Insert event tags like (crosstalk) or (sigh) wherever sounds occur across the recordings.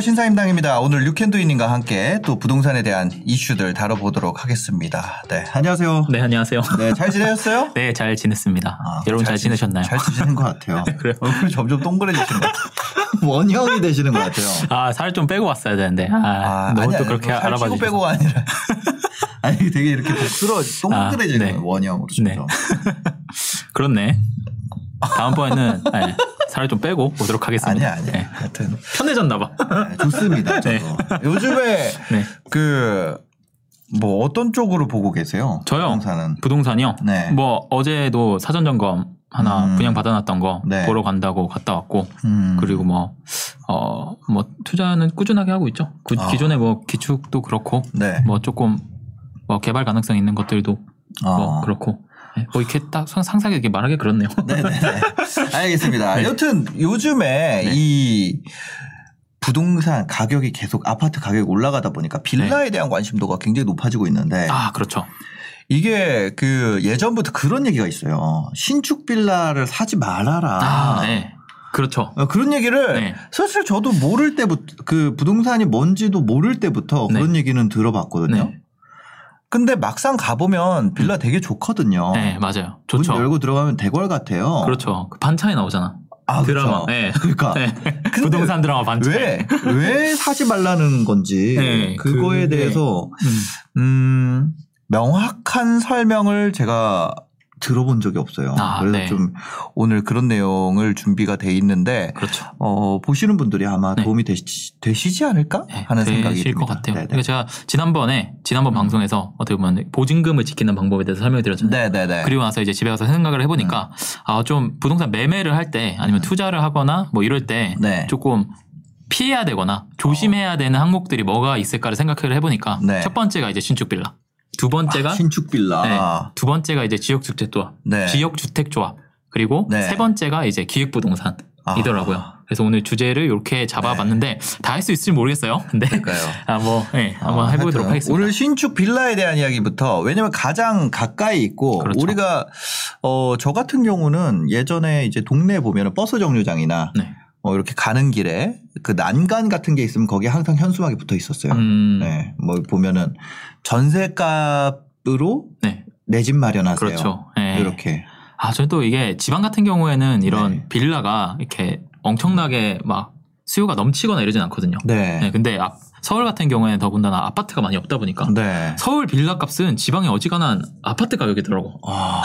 안녕하세요. 신사임당입니다. 오늘 유캔도인님과 함께 또 부동산에 대한 이슈들 다뤄보도록 하겠습니다. 네, 안녕하세요. 네, 안녕하세요. 네, 잘 지내셨어요? (laughs) 네, 잘 지냈습니다. 아, 여러분 잘, 지내- 지내셨나요? 잘 지내는 것 같아요. (laughs) 그래요? 얼굴이 점점 동그래지시는 것 같아요. 원형이 되시는 것 같아요. 아, 살 좀 빼고 왔어야 되는데. 아, 너무 아니, 또 그렇게 살 알아봐 주셔서. 빼고가 아니라. (laughs) 아니, 되게 이렇게 복스러워, 동그래지는 아, 네. 원형으로. 네. 좀. 그렇네. 다음번에는 네, 살을 좀 빼고 오도록 하겠습니다. 아니야, 아니야. 네. 하여튼. 편해졌나 봐. 네, 좋습니다. 저도. 요즘에 네. 그, 뭐 어떤 쪽으로 보고 계세요? 저요? 부동산은. 부동산이요? 네. 뭐 어제도 사전 점검 하나 음. 분양 받아놨던 거 네. 보러 간다고 갔다 왔고 음. 그리고 뭐 어, 뭐 투자는 꾸준하게 하고 있죠. 구- 아. 기존에 뭐 기축도 그렇고 네. 뭐 조금 뭐 개발 가능성 있는 것들도 뭐 어. 그렇고 네, 뭐 이렇게 딱 상- 상세하게 이렇게 말하기 그렇네요. (laughs) 네네. 알겠습니다. 네. 여튼 요즘에 네. 이 부동산 가격이 계속 아파트 가격이 올라가다 보니까 빌라에 대한 관심도가 굉장히 높아지고 있는데 네. 아 그렇죠. 이게 그 예전부터 그런 얘기가 있어요. 신축 빌라를 사지 말아라. 아, 네. 그렇죠. 어, 그런 얘기를 네. 사실 저도 모를 때부터 그 부동산이 뭔지도 모를 때부터 네. 그런 얘기는 들어봤거든요. 네. 근데 막상 가보면 빌라 되게 좋거든요. 네 맞아요. 문 좋죠. 열고 들어가면 대궐 같아요. 그렇죠. 그 반찬이 나오잖아. 아, 드라마. 그렇죠. 네. (laughs) 그러니까 네. 부동산 드라마 반찬. 왜, 왜 사지 말라는 건지 (laughs) 네, 그거에 그게- 대해서 음. 음, 명확한 설명을 제가 들어본 적이 없어요. 아, 그래서 네. 좀 오늘 그런 내용을 준비가 돼 있는데 그렇죠. 어, 보시는 분들이 아마 네. 도움이 되시, 되시지 않을까 네, 하는 생각이 되실 듭니다. 것 같아요. 네네. 그러니까 제가 지난번에 지난번 방송에서 어떻게 보면 보증금을 지키는 방법에 대해서 설명드렸잖아요. 네네네. 그리고 나서 이제 집에 가서 생각을 해보니까 아좀 부동산 매매를 할 때 아니면 투자를 하거나 뭐 이럴 때 네. 조금 피해야 되거나 조심해야 되는 항목들이 뭐가 있을까를 생각을 해보니까 네. 첫 번째가 이제 신축 빌라, 두 번째가 신축 빌라. 네, 두 번째가 이제 지역 주택 조합, 네. 지역 주택 조합 그리고 네. 세 번째가 이제 기획 부동산 이더라고요. 아. 그래서 오늘 주제를 이렇게 잡아봤는데 다할 수 있을지 모르겠어요. 근데. (laughs) 아뭐 네, 한번 아, 해보도록 하여튼 하겠습니다. 오늘 신축 빌라에 대한 이야기부터 왜냐면 가장 가까이 있고 그렇죠. 우리가 어 저 같은 경우는 예전에 이제 동네에 보면은 버스 정류장이나 네. 어 이렇게 가는 길에 그 난간 같은 게 있으면 거기에 항상 현수막이 붙어 있었어요. 음, 네. 뭐 보면은 전세값으로 네. 내집 마련하세요. 그렇죠. 네. 이렇게. 아, 저도 이게 지방 같은 경우에는 이런 네. 빌라가 이렇게 엄청나게 막 수요가 넘치거나 이러진 않거든요. 네. 네, 근데 앞- 서울 같은 경우에는 더군다나 아파트가 많이 없다 보니까 네. 서울 빌라 값은 지방에 어지간한 아파트 가격이더라고. 아,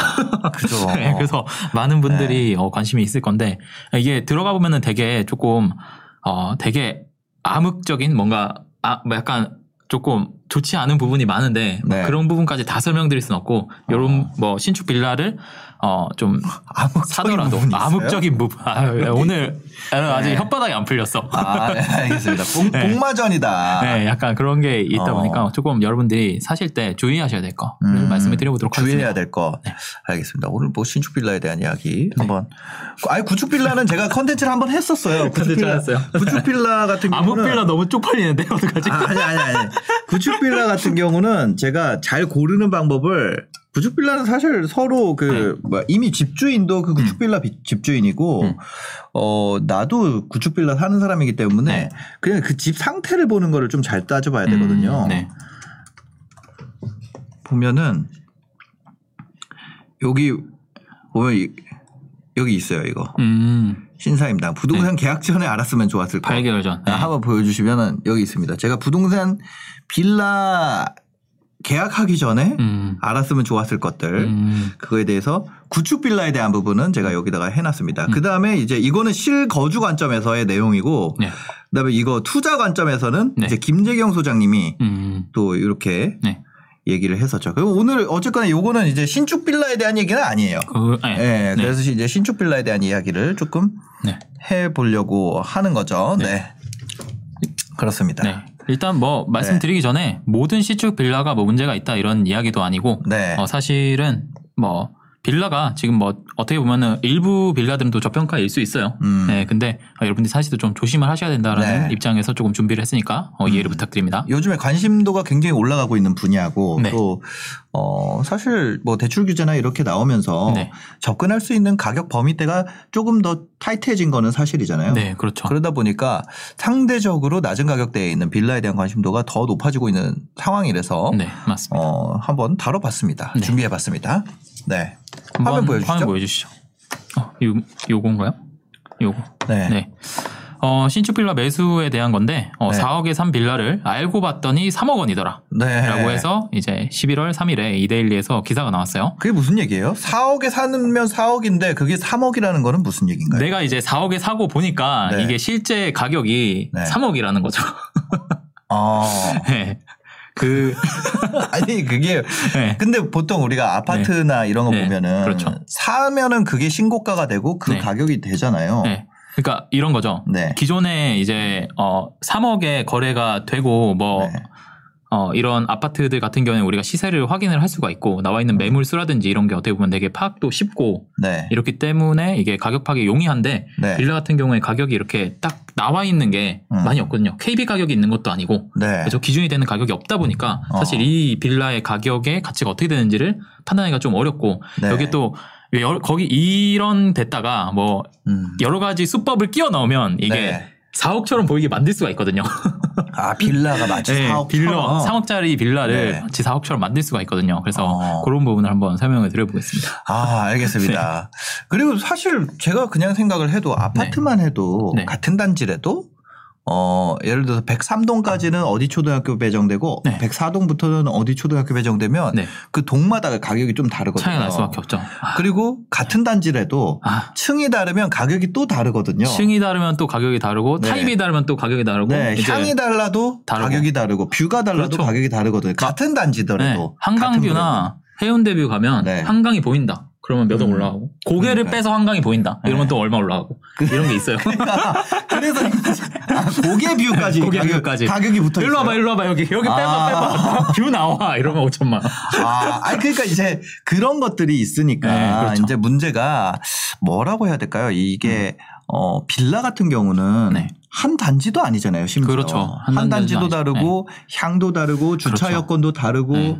그죠. (laughs) 네, 그래서 많은 분들이 어, 관심이 있을 건데 이게 들어가 보면은 되게 조금 어 되게 암흑적인 뭔가 아, 뭐 약간 조금 좋지 않은 부분이 많은데 뭐 네. 그런 부분까지 다 설명드릴 수는 없고 이런 어. 뭐 신축 빌라를 어좀 (laughs) 사더라도? 암흑적인 부분 아, 오늘 아직 네. 혓바닥이 안 풀렸어. 아, 네, 알겠습니다. 복, (laughs) 네. 복마전이다. 네, 약간 그런 게 있다 어. 보니까 조금 여러분들이 사실 때 주의하셔야 될 거를 음, 말씀을 드려보도록 하겠습니다. 주의해야 될 거. 네. 알겠습니다. 오늘 뭐 신축 빌라에 대한 이야기 한번. 아니 구축 빌라는 제가 컨텐츠를 한번 했었어요. (laughs) 구축 컨텐츠 빌라, 하셨어요? 구축 빌라 같은 경우는 암흑 빌라 너무 쪽팔리는데 어떡하지? 아, 아니 아니 아니. 구축 빌라 같은 경우는 제가 잘 고르는 방법을 구축 빌라는 사실 서로 그 뭐야, 이미 집주인도 그 구축 빌라 비- 집주인이고 네. 음. 어 나도 구축 빌라 사는 사람이기 때문에 네. 그냥 그 집 상태를 보는 거를 좀 잘 따져봐야 되거든요. 음, 네. 보면은 여기 보면 이- 여기 있어요 이거 음, 신사임당 부동산 계약 전에 알았으면 좋았을 거. 8개월 전. 네. 아, 한번 보여주시면은 여기 있습니다. 제가 부동산 빌라 계약하기 전에 음, 알았으면 좋았을 것들 음, 그거에 대해서 구축 빌라에 대한 부분은 제가 여기다가 해놨습니다. 그 다음에 이제 이거는 실거주 관점에서의 내용이고 네. 그다음에 이거 투자 관점에서는 네. 이제 김재경 소장님이 음, 또 이렇게 네. 얘기를 했었죠. 그리고 오늘 어쨌거나 요거는 이제 신축 빌라에 대한 얘기는 아니에요. 그, 네. 예, 네. 그래서 이제 신축 빌라에 대한 이야기를 조금 네. 해 보려고 하는 거죠. 네. 그렇습니다. 네. 일단 뭐 말씀드리기 전에 모든 시축 빌라가 뭐 문제가 있다 이런 이야기도 아니고 네. 어, 사실은 뭐 빌라가 지금 뭐 어떻게 보면은 일부 빌라들은 또 저평가일 수 있어요. 음. 네, 근데 어, 여러분들이 사실도 좀 조심을 하셔야 된다라는 네. 입장에서 조금 준비를 했으니까 어, 이해를 음. 부탁드립니다. 요즘에 관심도가 굉장히 올라가고 있는 분야고 네. 또 어, 사실 뭐 대출 규제나 이렇게 나오면서 네. 접근할 수 있는 가격 범위대가 조금 더 타이트해진 거는 사실이잖아요. 네, 그렇죠. 그러다 보니까 상대적으로 낮은 가격대에 있는 빌라에 대한 관심도가 더 높아지고 있는 상황이라서 네, 맞습니다. 어, 한번 다뤄봤습니다. 네. 준비해봤습니다. 네. 화면 보여주시죠. 화면 보여주시죠. 어, 요, 요건가요? 요거. 네. 네. 어, 신축 빌라 매수에 대한 건데 어, 네. 4억에 산 빌라를 알고 봤더니 3억 원이더라. 네. 라고 해서 이제 11월 3일에 이데일리에서 기사가 나왔어요. 그게 무슨 얘기예요? 4억에 사면 4억인데 그게 3억이라는 거는 무슨 얘기인가요? 내가 이제 4억에 사고 보니까 네. 이게 실제 가격이 네. 3억이라는 거죠. 아. (laughs) 네. 그, (laughs) 아니 그게 네. 근데 보통 우리가 아파트나 이런 거 네. 보면은 그렇죠. 사면은 그게 신고가가 되고 그 네. 가격이 되잖아요. 네. 그러니까 이런 거죠. 네. 기존에 이제 어 3억에 거래가 되고 뭐 네. 어, 이런 아파트들 같은 경우는 우리가 시세를 확인을 할 수가 있고 나와 있는 매물 수라든지 이런 게 어떻게 보면 되게 파악도 쉽고 네. 이렇기 때문에 이게 가격 파악이 용이한데 네. 빌라 같은 경우에 가격이 이렇게 딱 나와 있는 게 음. 많이 없거든요. KB 가격이 있는 것도 아니고 네. 그래서 기준이 되는 가격이 없다 보니까 어. 사실 이 빌라의 가격의 가치가 어떻게 되는지를 판단하기가 좀 어렵고 네. 여기 또 여러- 거기 이런 데다가 뭐 음. 여러 가지 수법을 끼워 넣으면 이게 네. 4억처럼 보이게 만들 수가 있거든요. 아 빌라가 마치 (laughs) 네, 4억 빌라 3억짜리 빌라를 네. 마치 4억처럼 만들 수가 있거든요. 그래서 어. 그런 부분을 한번 설명을 드려보겠습니다. 아, 알겠습니다. (laughs) 그리고 사실 제가 그냥 생각을 해도 아파트만 해도 네. 같은 단지라도 어, 예를 들어서 103동까지는 어디 초등학교 배정되고 네. 104동부터는 어디 초등학교 배정되면 네. 그 동마다 가격이 좀 다르거든요. 차이가 날 수밖에 없죠. 아, 그리고 같은 단지라도 아, 층이 다르면 가격이 또 다르거든요. 층이 다르면 또 가격이 다르고 네. 타입이 다르면 또 가격이 다르고 네, 향이 달라도 다르고. 가격이 다르고 뷰가 달라도 그렇죠. 가격이 다르거든요. 같은 단지더라도 네, 한강뷰나 해운대뷰 가면 네. 한강이 보인다. 그러면 몇억 음. 올라가고 고개를 그러니까요. 빼서 한강이 보인다. 이러면 네. 또 얼마 올라가고 이런 게 있어요. (laughs) 그래서 아, 고개 뷰까지 고개 가격, 뷰까지. 가격이 붙어 있어요. 일로 와봐, 일로 와봐 여기 여기 빼봐 아. 빼봐 뷰 나와 이러면 5천만 원. 아, 아니 그러니까 이제 그런 것들이 있으니까 네, 그렇죠. 이제 문제가 뭐라고 해야 될까요? 이게 어 빌라 같은 경우는 음. 네. 한 단지도 아니잖아요. 심지어 그렇죠. 한, 한 단지도 다르고 향도 다르고 주차 그렇죠. 여건도 다르고 네.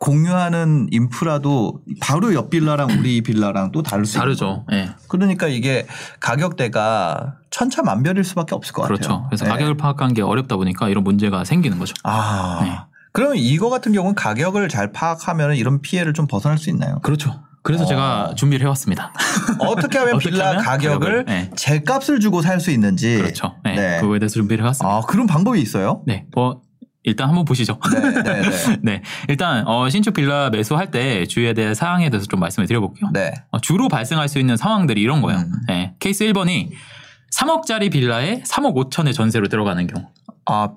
공유하는 인프라도 바로 옆 빌라랑 우리 빌라랑 또 다를 수 다르죠. 예. 그러니까 이게 가격대가 천차만별일 수밖에 없을 것 그렇죠. 같아요. 그래서 네. 가격을 파악하는 게 어렵다 보니까 이런 문제가 생기는 거죠. 아. 네. 그러면 이거 같은 경우는 가격을 잘 파악하면 이런 피해를 좀 벗어날 수 있나요? 그렇죠. 그래서 어. 제가 준비를 해왔습니다. 어떻게 하면 (laughs) 어떻게 빌라 하면 가격을 가격을, 네. 제 값을 주고 살 수 있는지. 그렇죠. 네. 네. 그거에 대해서 준비를 해왔습니다. 아, 그런 방법이 있어요? 네. 뭐 일단 한번 보시죠. 네, 네, 네. (laughs) 네. 일단 어, 신축 빌라 매수할 때 주의해야 될 사항에 대해서 좀 말씀을 드려볼게요. 네. 어, 주로 발생할 수 있는 상황들이 이런 거예요. 음. 네. 케이스 1번이 3억짜리 빌라에 3억 5천의 전세로 들어가는 경우. 아,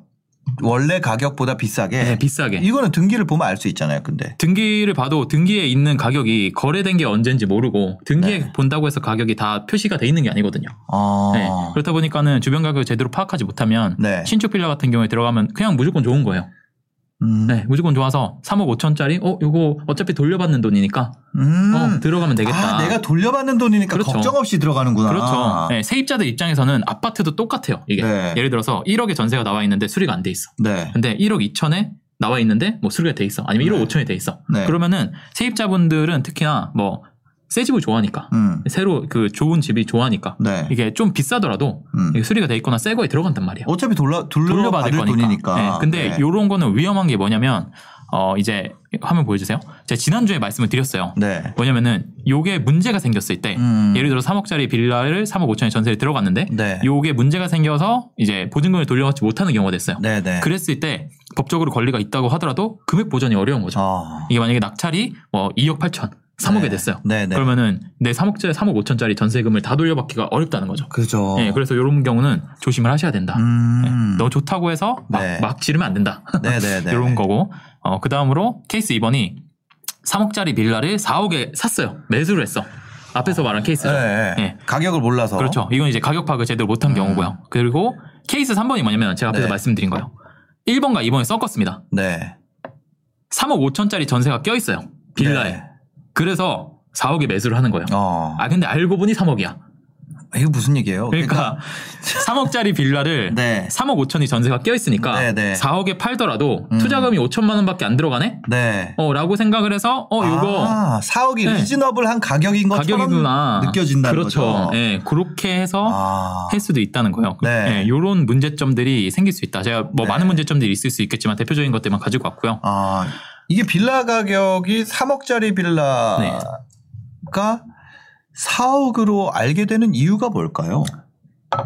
원래 가격보다 비싸게. 네, 비싸게. 이거는 등기를 보면 알 수 있잖아요, 근데. 등기를 봐도 등기에 있는 가격이 거래된 게 언젠지 모르고 등기에 네. 본다고 해서 가격이 다 표시가 돼 있는 게 아니거든요. 아. 네. 그렇다 보니까는 주변 가격을 제대로 파악하지 못하면 네. 신축 빌라 같은 경우에 들어가면 그냥 무조건 좋은 거예요. 음. 네, 무조건 좋아서 3억 5천짜리 어 이거 어차피 돌려받는 돈이니까 음. 어 들어가면 되겠다. 아, 내가 돌려받는 돈이니까 그렇죠. 걱정 없이 들어가는구나. 그렇죠. 네, 세입자들 입장에서는 아파트도 똑같아요. 이게 네. 예를 들어서 1억의 전세가 나와 있는데 수리가 안 돼 있어. 네. 근데 1억 2천에 나와 있는데 뭐 수리가 돼 있어. 아니면 1억 네. 5천에 돼 있어. 네. 그러면은 세입자분들은 특히나 뭐 새 집을 좋아하니까 음. 새로 그 좋은 집이 좋아하니까 네. 이게 좀 비싸더라도 음. 이게 수리가 돼 있거나 새 거에 들어간단 말이에요. 어차피 돌려, 돌려받을 거니까. 돈이니까. 네, 근데 네. 요런 거는 위험한 게 뭐냐면 어 이제 화면 보여주세요. 제가 지난주에 말씀을 드렸어요. 네. 뭐냐면은 요게 문제가 생겼을 때 음. 예를 들어 3억짜리 빌라를 3억 5천에 전세를 들어갔는데 네. 요게 문제가 생겨서 이제 보증금을 돌려받지 못하는 경우가 됐어요. 네, 네. 그랬을 때 법적으로 권리가 있다고 하더라도 금액 보전이 어려운 거죠. 아. 이게 만약에 낙찰이 뭐 2억 8천, 3억에 네. 됐어요. 네, 네. 그러면은 내 3억짜리 3억 5천짜리 전세금을 다 돌려받기가 어렵다는 거죠. 그죠. 예, 그래서 이런 경우는 조심을 하셔야 된다. 음. 네, 너 좋다고 해서 막, 네. 막 지르면 안 된다. 네, 네, 네. 이런 거고. 어, 그 다음으로 케이스 2번이 3억짜리 빌라를 4억에 샀어요. 매수를 했어. 앞에서 말한 케이스죠. 네, 네. 네. 가격을 몰라서. 그렇죠. 이건 이제 가격 파악을 제대로 못한 음. 경우고요. 그리고 케이스 3번이 뭐냐면 제가 앞에서 네. 말씀드린 거예요. 1번과 2번을 섞었습니다. 네. 3억 5천짜리 전세가 껴 있어요. 빌라에. 네. 그래서 4억에 매수를 하는 거예요. 어. 아 근데 알고 보니 3억이야. 이거 무슨 얘기예요? 그러니까 (laughs) 3억짜리 빌라를 네. 3억 5천이 전세가 껴 있으니까 네, 네. 4억에 팔더라도 음. 투자금이 5천만 원밖에 안 들어가네. 네. 어라고 생각을 해서 어 요거 아, 4억이 네. 리즈너블한 가격인 것처럼 가격이구나. 느껴진다는 그렇죠. 거죠. 예, 그렇게 해서 아. 할 수도 있다는 거예요. 네. 예, 요런 문제점들이 생길 수 있다. 제가 뭐 네. 많은 문제점들이 있을 수 있겠지만 대표적인 것들만 가지고 왔고요. 아, 이게 빌라 가격이 3억짜리 빌라가 네. 4억으로 알게 되는 이유가 뭘까요?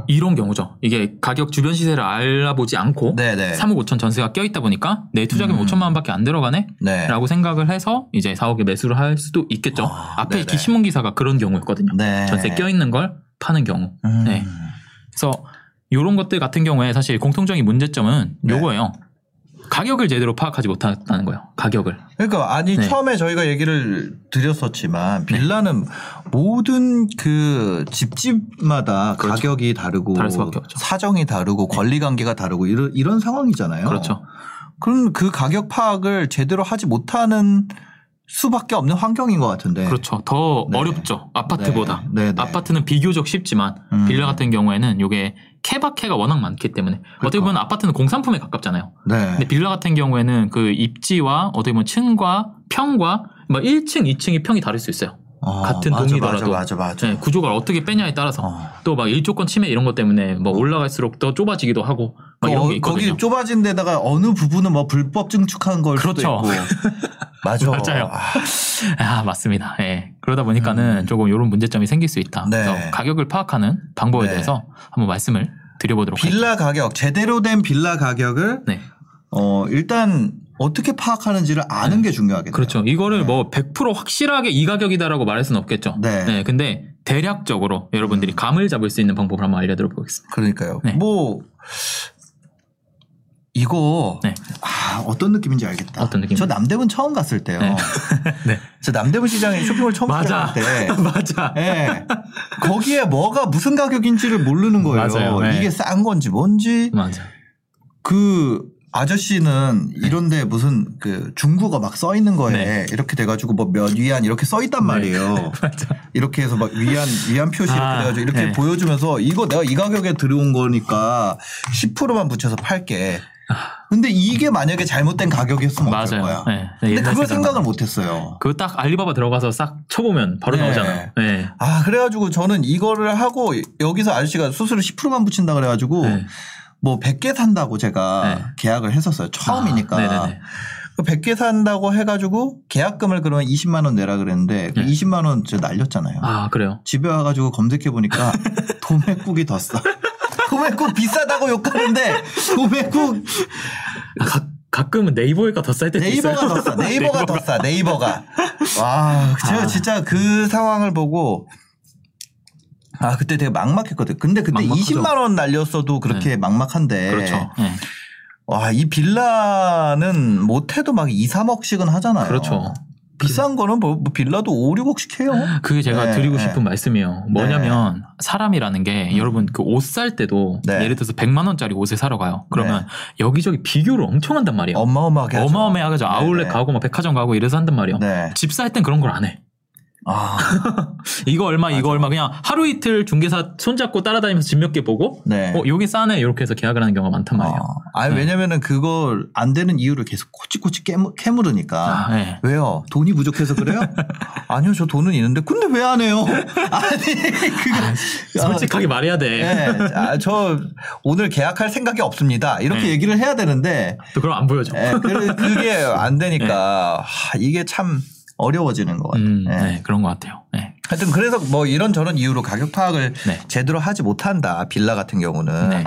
이런 경우죠. 이게 가격 주변 시세를 알아보지 않고 네네. 3억 5천 전세가 껴있다 보니까 내 투자금 음. 5천만 원밖에 안 들어가네? 네. 라고 생각을 해서 이제 4억에 매수를 할 수도 있겠죠. 아, 앞에. 기 신문 기사가 그런 경우였거든요. 네. 전세 껴있는 걸 파는 경우. 음. 네. 그래서 이런 것들 같은 경우에 사실 공통적인 문제점은 네. 요거예요. 가격을 제대로 파악하지 못한다는 거예요. 가격을. 그러니까 아니 네. 처음에 저희가 얘기를 드렸었지만 빌라는 모든 그 집집마다 그렇죠. 가격이 다르고. 네. 사정이 다르고 권리 관계가 다르고 이런 이런 상황이잖아요. 그렇죠. 그럼 그 가격 파악을 제대로 하지 못하는 수밖에 없는 환경인 것 같은데. 그렇죠. 더 네. 어렵죠. 아파트보다. 네, 네. 아파트는 비교적 쉽지만 음. 빌라 같은 경우에는 요게 케바케가 워낙 많기 때문에 어떻게 보면 아파트는 공산품에 가깝잖아요. 네. 근데 빌라 같은 경우에는 그 입지와 어떻게 보면 층과 평과 뭐 1층, 2층이 평이 다를 수 있어요. 어, 같은 맞아, 동이더라도. 맞아, 맞아, 맞아. 네, 구조가 어떻게 빼냐에 따라서 어. 또막 일조권 침해 이런 것 때문에 뭐 올라갈수록 더 좁아지기도 하고 막 이런 게 어, 있거든요. 거기 좁아진 데다가 어느 부분은 뭐 불법 증축한 걸 그렇죠. 수도 있고. (laughs) 맞아. 맞아요. 아, 아 맞습니다. 예. 그러다 보니까는 조금 이런 문제점이 생길 수 있다. 음. 네. 그래서 가격을 파악하는 방법에 네. 대해서 한번 말씀을 드려보도록 할게요. 빌라 가격 제대로 된 빌라 가격을 네. 어 일단 어떻게 파악하는지를 아는 게 중요하겠네요. 그렇죠. 이거를 네. 뭐100% 확실하게 이 가격이다라고 말할 수는 없겠죠. 네. 근데 대략적으로 여러분들이 감을 잡을 수 있는 방법을 한번 알려드려 보겠습니다. 그러니까요. 네. 뭐 이거 네. 아, 어떤 느낌인지 알겠다. 어떤 느낌? 저 남대문 처음 갔을 때요. 네. (laughs) 네. 저 남대문 시장에 쇼핑몰 처음 맞아. 들어갈 때 (laughs) 맞아. 예. 거기에 뭐가 무슨 가격인지를 모르는 거예요. 맞아요. 네. 이게 싼 건지 뭔지 맞아. 그 아저씨는 이런데 무슨 그 중국어 막 써 있는 거에 네. 이렇게 돼가지고 뭐 몇 위안 이렇게 써 있단 말이에요. (laughs) 맞아. 이렇게 해서 막 위안 위안 표시 이렇게 아, 돼가지고 이렇게 네. 보여주면서 이거 내가 이 가격에 들어온 거니까 10%만 붙여서 팔게. 근데 이게 만약에 잘못된 가격이었으면 맞아요. 거야. 네. 근데 옛날 그걸. 생각을 못했어요. 그거 딱 알리바바 들어가서 싹 쳐보면 바로 네. 나오잖아요. 네. 아 그래가지고 저는 이거를 하고 여기서 아저씨가 수수료 10%만 붙인다 그래가지고 네. 뭐 100개 산다고 제가 네. 계약을 했었어요. 처음이니까. 아, 네네네. 그 100개 산다고 해가지고 계약금을 그러면 20만 원 내라 그랬는데 그 네. 20만 원저 날렸잖아요. 아 그래요. 집에 와가지고 검색해 보니까 (laughs) 도매국이 더 싸. 도매국 비싸다고 욕하는데 도매국 아, 가, 가끔은 네이버가 더 쌀 때도 있어요. 네이버가 더 싸. 네이버가 더 (laughs) 싸. 네이버가. 와, 제가 아. 진짜 그 상황을 보고 아 그때 되게 막막했거든. 근데 그때 막막하죠. 20만 원 날렸어도 그렇게 막막한데. 그렇죠. 네. 와, 이 빌라는 못해도 막 2, 3억씩은 하잖아요. 그렇죠. 비싼 거는 뭐, 뭐 빌라도 5, 6억씩 해요. 그게 제가 네, 드리고 네. 싶은 말씀이에요. 뭐냐면 사람이라는 게 여러분 그 옷 살 때도 네. 예를 들어서 100만 원짜리 옷을 사러 가요. 그러면 여기저기 비교를 엄청 한단 말이에요. 어마어마하게 하죠. 어마어마하죠. 아울렛 네. 가고 막 백화점 가고 이래서 한단 말이에요. 네. 집살 땐 그런 걸 안 해. 아, (laughs) 이거 얼마 이거 맞아. 얼마 그냥 하루 이틀 중개사 손잡고 따라다니면서 집 몇 개 보고 네. 어 여기 싸네 이렇게 해서 계약을 하는 경우가 많단 말이에요. 어, 아니 네. 왜냐면은 그걸 안 되는 이유를 계속 코치코치 깨물, 캐물으니까. 아, 네. 왜요? 돈이 부족해서 그래요? (laughs) 아니요, 저 돈은 있는데. 근데 왜 안 해요? (laughs) 아니, 그거. 솔직하게 말해야 돼. 네, 아, 저 오늘 계약할 생각이 없습니다. 이렇게 네. 얘기를 해야 되는데, 또 그럼 안 보여줘. 예, 그- 그게 안 되니까 하, 이게 참 어려워지는 것 같아요. 음, 예. 네, 그런 것 같아요. 네. 하여튼 그래서 뭐 이런저런 이유로 가격 파악을 네. 제대로 하지 못한다. 빌라 같은 경우는. 네.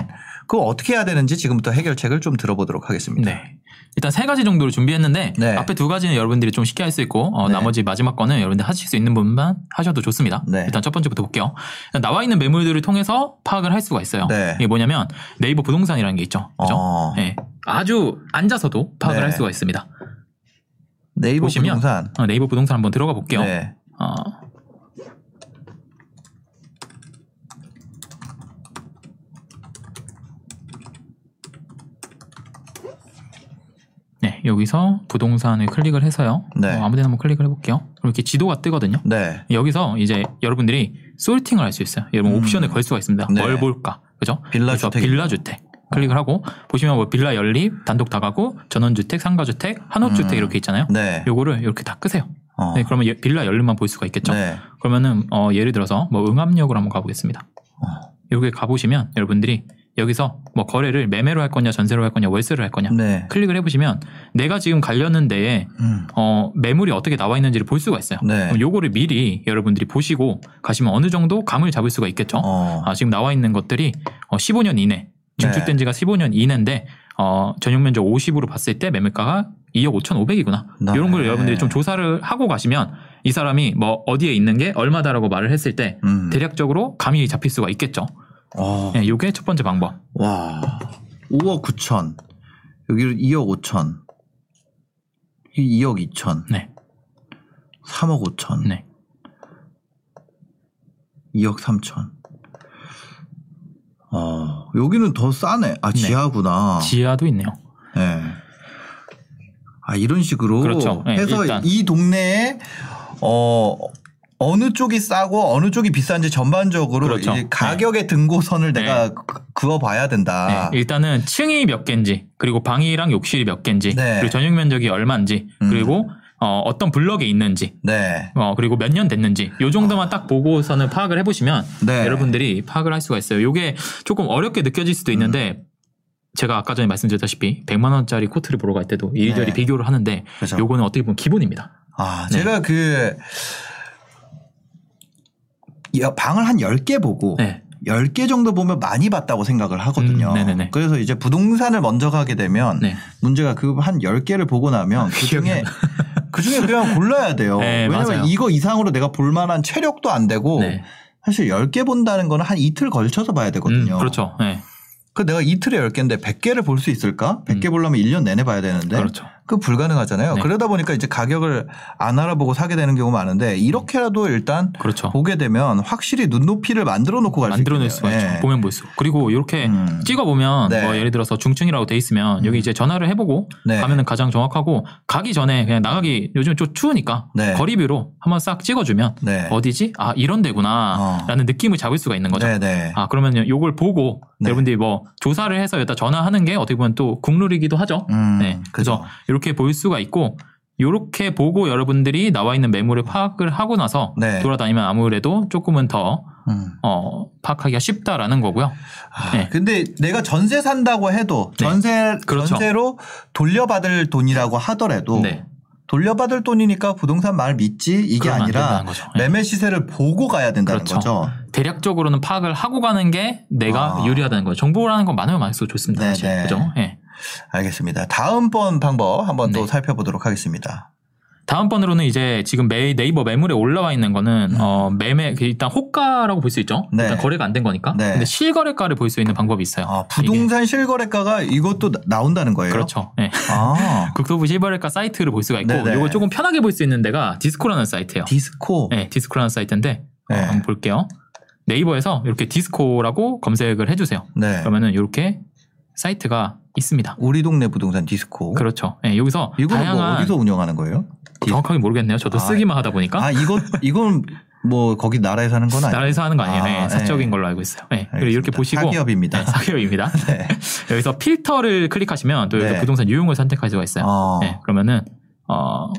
그거 어떻게 해야 되는지 지금부터 해결책을 좀 들어보도록 하겠습니다. 네. 일단 세 가지 정도로 준비했는데 네. 앞에 두 가지는 여러분들이 좀 쉽게 할 수 있고 어, 네. 나머지 마지막 거는 여러분들 하실 수 있는 부분만 하셔도 좋습니다. 네. 일단 첫 번째부터 볼게요. 나와 있는 매물들을 통해서 파악을 할 수가 있어요. 네. 이게 뭐냐면 네이버 부동산이라는 게 있죠. 그죠? 어. 네. 아주 앉아서도 파악을 네. 할 수가 있습니다. 네이버 보시면 부동산. 어, 네이버 부동산 한번 들어가 볼게요. 네. 어, 여기서 부동산을 클릭을 해서요. 네. 어, 아무데나 한번 클릭을 해볼게요. 그럼 이렇게 지도가 뜨거든요. 네. 여기서 이제 여러분들이 솔팅을 할 수 있어요. 여러분 음. 옵션을 걸 수가 있습니다. 네. 뭘 볼까? 그죠? 빌라 주택. 빌라 주택. 클릭을 하고 보시면 뭐 빌라 연립, 단독 다가구, 전원주택, 상가주택, 한옥주택 음. 이렇게 있잖아요. 네. 요거를 이렇게 다 끄세요. 어. 네, 그러면 예- 빌라 연립만 볼 수가 있겠죠. 네. 그러면은 어, 예를 들어서 뭐 응암역으로 한번 가보겠습니다. 어. 여기 가보시면 여러분들이 여기서 뭐 거래를 매매로 할 거냐, 전세로 할 거냐, 월세로 할 거냐 네. 클릭을 해보시면 내가 지금 관련된 데에 음. 어, 매물이 어떻게 나와 있는지를 볼 수가 있어요. 네. 그럼 요거를 미리 여러분들이 보시고 가시면 어느 정도 감을 잡을 수가 있겠죠. 어. 아, 지금 나와 있는 것들이 어, 15년 이내 증축된 지가 15년 이내인데 어, 전용 면적 50으로 봤을 때 매물가가 2억 5,500이구나. 네. 이런 걸 여러분들이 좀 조사를 하고 가시면 이 사람이 뭐 어디에 있는 게 얼마다라고 말을 했을 때 음. 대략적으로 감이 잡힐 수가 있겠죠. 어. 네, 요게 첫 번째 방법. 와. 5억 9천. 여기를 2억 5천. 2억 2천. 네. 3억 5천. 네. 2억 3천. 어, 여기는 더 싸네. 아, 네. 지하구나. 지하도 있네요. 네. 아, 이런 식으로 그렇죠. 네, 해서 일단. 이 동네에 어 어느 쪽이 싸고 어느 쪽이 비싼지 전반적으로 그렇죠. 이제 가격의 등고선을 네. 내가 그- 그어봐야 된다. 네, 일단은 층이 몇 개인지 그리고 방이랑 욕실이 몇 개인지 네. 그리고 전용 면적이 얼마인지 음. 그리고 어, 떤 블럭에 있는지 네. 어, 그리고 몇 년 됐는지 요 정도만 딱 보고서는 파악을 해보시면 네. 여러분들이 파악을 할 수가 있어요. 요게 조금 어렵게 느껴질 수도 있는데 제가 아까 전에 말씀드렸다시피 100만 원짜리 코트를 보러 갈 때도 이리저리 네. 비교를 하는데 그렇죠. 요거는 어떻게 보면 기본입니다. 아, 네. 제가 그 여- 방을 한 10개 보고 네. 10개 정도 보면 많이 봤다고 생각을 하거든요. 음, 네네네. 그래서 이제 부동산을 먼저 가게 되면 네. 문제가 그 한 10개를 보고 나면 그 중에 그 중에 그냥 골라야 돼요. (laughs) 네, 왜냐면 맞아요. 이거 이상으로 내가 볼 만한 체력도 안 되고 네. 사실 10개 본다는 거는 한 이틀 걸쳐서 봐야 되거든요. 음, 그렇죠. 네. 그 내가 이틀에 10개인데 100개를 볼 수 있을까? 100개 보려면 1년 내내 봐야 되는데 음. 그렇죠. 그 불가능하잖아요. 네. 그러다 보니까 이제 가격을 안 알아보고 사게 되는 경우가 많은데 이렇게라도 일단 그렇죠. 보게 되면 확실히 눈높이를 만들어 놓고 갈 수 있겠네요. 만들어낼 수가 있죠. 예. 보면 볼수록. 그리고 이렇게 음. 찍어 보면 네. 뭐 예를 들어서 중층이라고 돼 있으면 여기 이제 전화를 해보고 네. 가면은 가장 정확하고 가기 전에 그냥 나가기 요즘 좀 추우니까 네. 거리뷰로 한번 싹 찍어주면 네. 어디지? 아 이런 데구나 어. 라는 느낌을 잡을 수가 있는 거죠. 네, 네. 아 그러면 요걸 보고 네. 여러분들이 뭐 조사를 해서 여기다 전화하는 게 어떻게 보면 또 국룰이기도 하죠. 음, 네. 그죠. 그래서 이렇게 볼 수가 있고 요렇게 보고 여러분들이 나와 있는 매물을 파악을 하고 나서 네. 돌아다니면 아무래도 조금은 더 음. 어, 파악하기가 쉽다라는 거고요. 아, 네. 근데 내가 전세 산다고 해도 네. 전세 그렇죠. 전세로 돌려받을 돈이라고 하더라도 네. 돌려받을 돈이니까 부동산 말 믿지 이게 아니라 거죠. 네. 매매 시세를 보고 가야 된다는 그렇죠. 거죠. 대략적으로는 파악을 하고 가는 게 내가 아. 유리하다는 거예요. 정보라는 건 많으면 많을수록 좋습니다. 네, 사실. 네. 그죠? 예. 알겠습니다. 다음번 방법 한번 또 네. 살펴보도록 하겠습니다. 다음번으로는 이제 지금 매, 네이버 매물에 올라와 있는 거는 음. 어, 매매 그 일단 호가라고 볼 수 있죠. 네. 일단 거래가 안 된 거니까. 네. 근데 실거래가를 볼 수 있는 방법이 있어요. 아, 부동산 실거래가가 이것도 나- 나온다는. 거예요. 그렇죠. 예. 아, (laughs) 국토부 실거래가 사이트를 볼 수가 있고. 이걸 조금 편하게 볼 수 있는 데가 디스코라는 사이트예요. 디스코. 네, 디스코라는 사이트인데 어, 네. 한번 볼게요. 네이버에서 이렇게 디스코라고 검색을 해주세요. 네. 그러면은 이렇게 사이트가 있습니다. 우리 동네 부동산 디스코. 그렇죠. 예, 여기서 이거는 뭐 어디서 운영하는 거예요? 디- 정확하게 모르겠네요. 저도 아, 쓰기만 하다 보니까 아, 이거 이건 뭐 거기 나라에서 하는 건 아니에요. 나라에서 하는 거 아니에요. 아, 예, 사적인 네. 걸로 알고 있어요. 예, 그리고. 이렇게 보시고 사기업입니다. 네, 사기업입니다. (laughs) 네. (laughs) 여기서 필터를 클릭하시면 또 여기서 네. 부동산 유형을 선택할 수가 있어요. 어. 네, 그러면은 어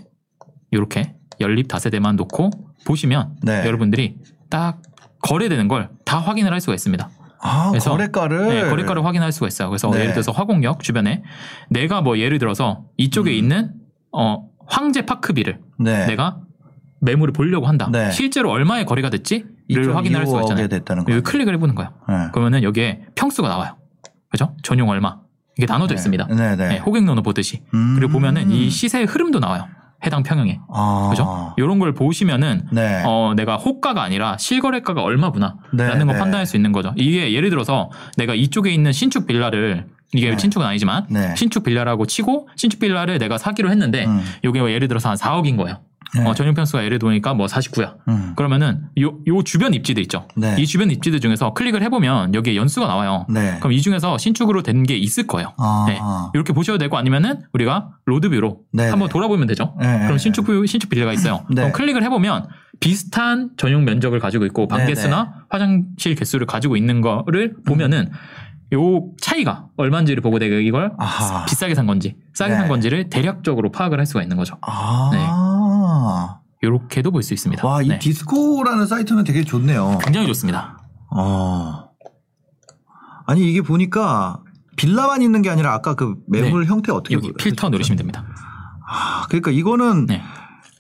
이렇게 연립 다세대만 놓고 보시면 네. 여러분들이 딱 거래되는 걸 다 확인을 할 수가 있습니다. 아, 그래서- 거래가를 네, 거래가를 확인할 수가 있어요. 그래서 네. 예를 들어서 화곡역 주변에 내가 뭐 예를 들어서 이쪽에 음. 있는 어 황제 파크비를 네. 내가 매물을 보려고 한다. 네. 실제로 얼마에 거래가 됐지를 2.25 확인할 수가 있잖아요. 됐다는 여기. 클릭을 해보는 거예요. 네. 그러면은 여기에 평수가 나와요. 그죠? 전용 얼마 이게 나눠져 있습니다. 네, 네. 네, 호객노노 보듯이 음. 그리고 보면은 이 시세의 흐름도 나와요. 해당 평형에 아. 그죠? 이런 걸 보시면은 네. 어, 내가 호가가 아니라 실거래가가 얼마구나. 네, 라는 걸 네. 판단할 수 있는 거죠. 이게 예를 들어서 내가 이쪽에 있는 신축 빌라를 이게 네. 신축은 아니지만 네. 신축 빌라라고 치고 신축 빌라를 내가 사기로 했는데 음. 이게 예를 들어서 한 4억인 거예요. 네. 어, 전용 편수가 예를 들으니까 뭐 49야. 음. 그러면은 요, 요 주변 입지들 있죠. 네. 이 주변 입지들 중에서 클릭을 해보면 여기에 연수가 나와요. 네. 그럼 이 중에서 신축으로 된 게 있을 거예요. 아. 네. 이렇게 보셔도 되고 아니면은 우리가 로드뷰로 네. 한번 돌아보면 되죠. 네. 그럼 신축 뷰- 신축 빌라가 있어요. (laughs) 네. 그럼 클릭을 해보면 비슷한 전용 면적을 가지고 있고 방 네, 개수나 화장실 개수를 가지고 있는 거를 보면은 요 차이가 얼마인지를 보고 내가 이걸 아하. 비싸게 산 건지 싸게 네. 산 건지를 대략적으로 파악을 할 수가 있는 거죠. 아. 요렇게도 볼 수 있습니다. 와, 이 네. 디스코라는 사이트는 되게 좋네요. 굉장히 좋습니다. 어. 아니, 이게 보니까 빌라만 있는 게 아니라 아까 그 매물 형태 어떻게 네. 여기 보- 필터 누르시면 됩니다. 아, 그러니까 이거는 네.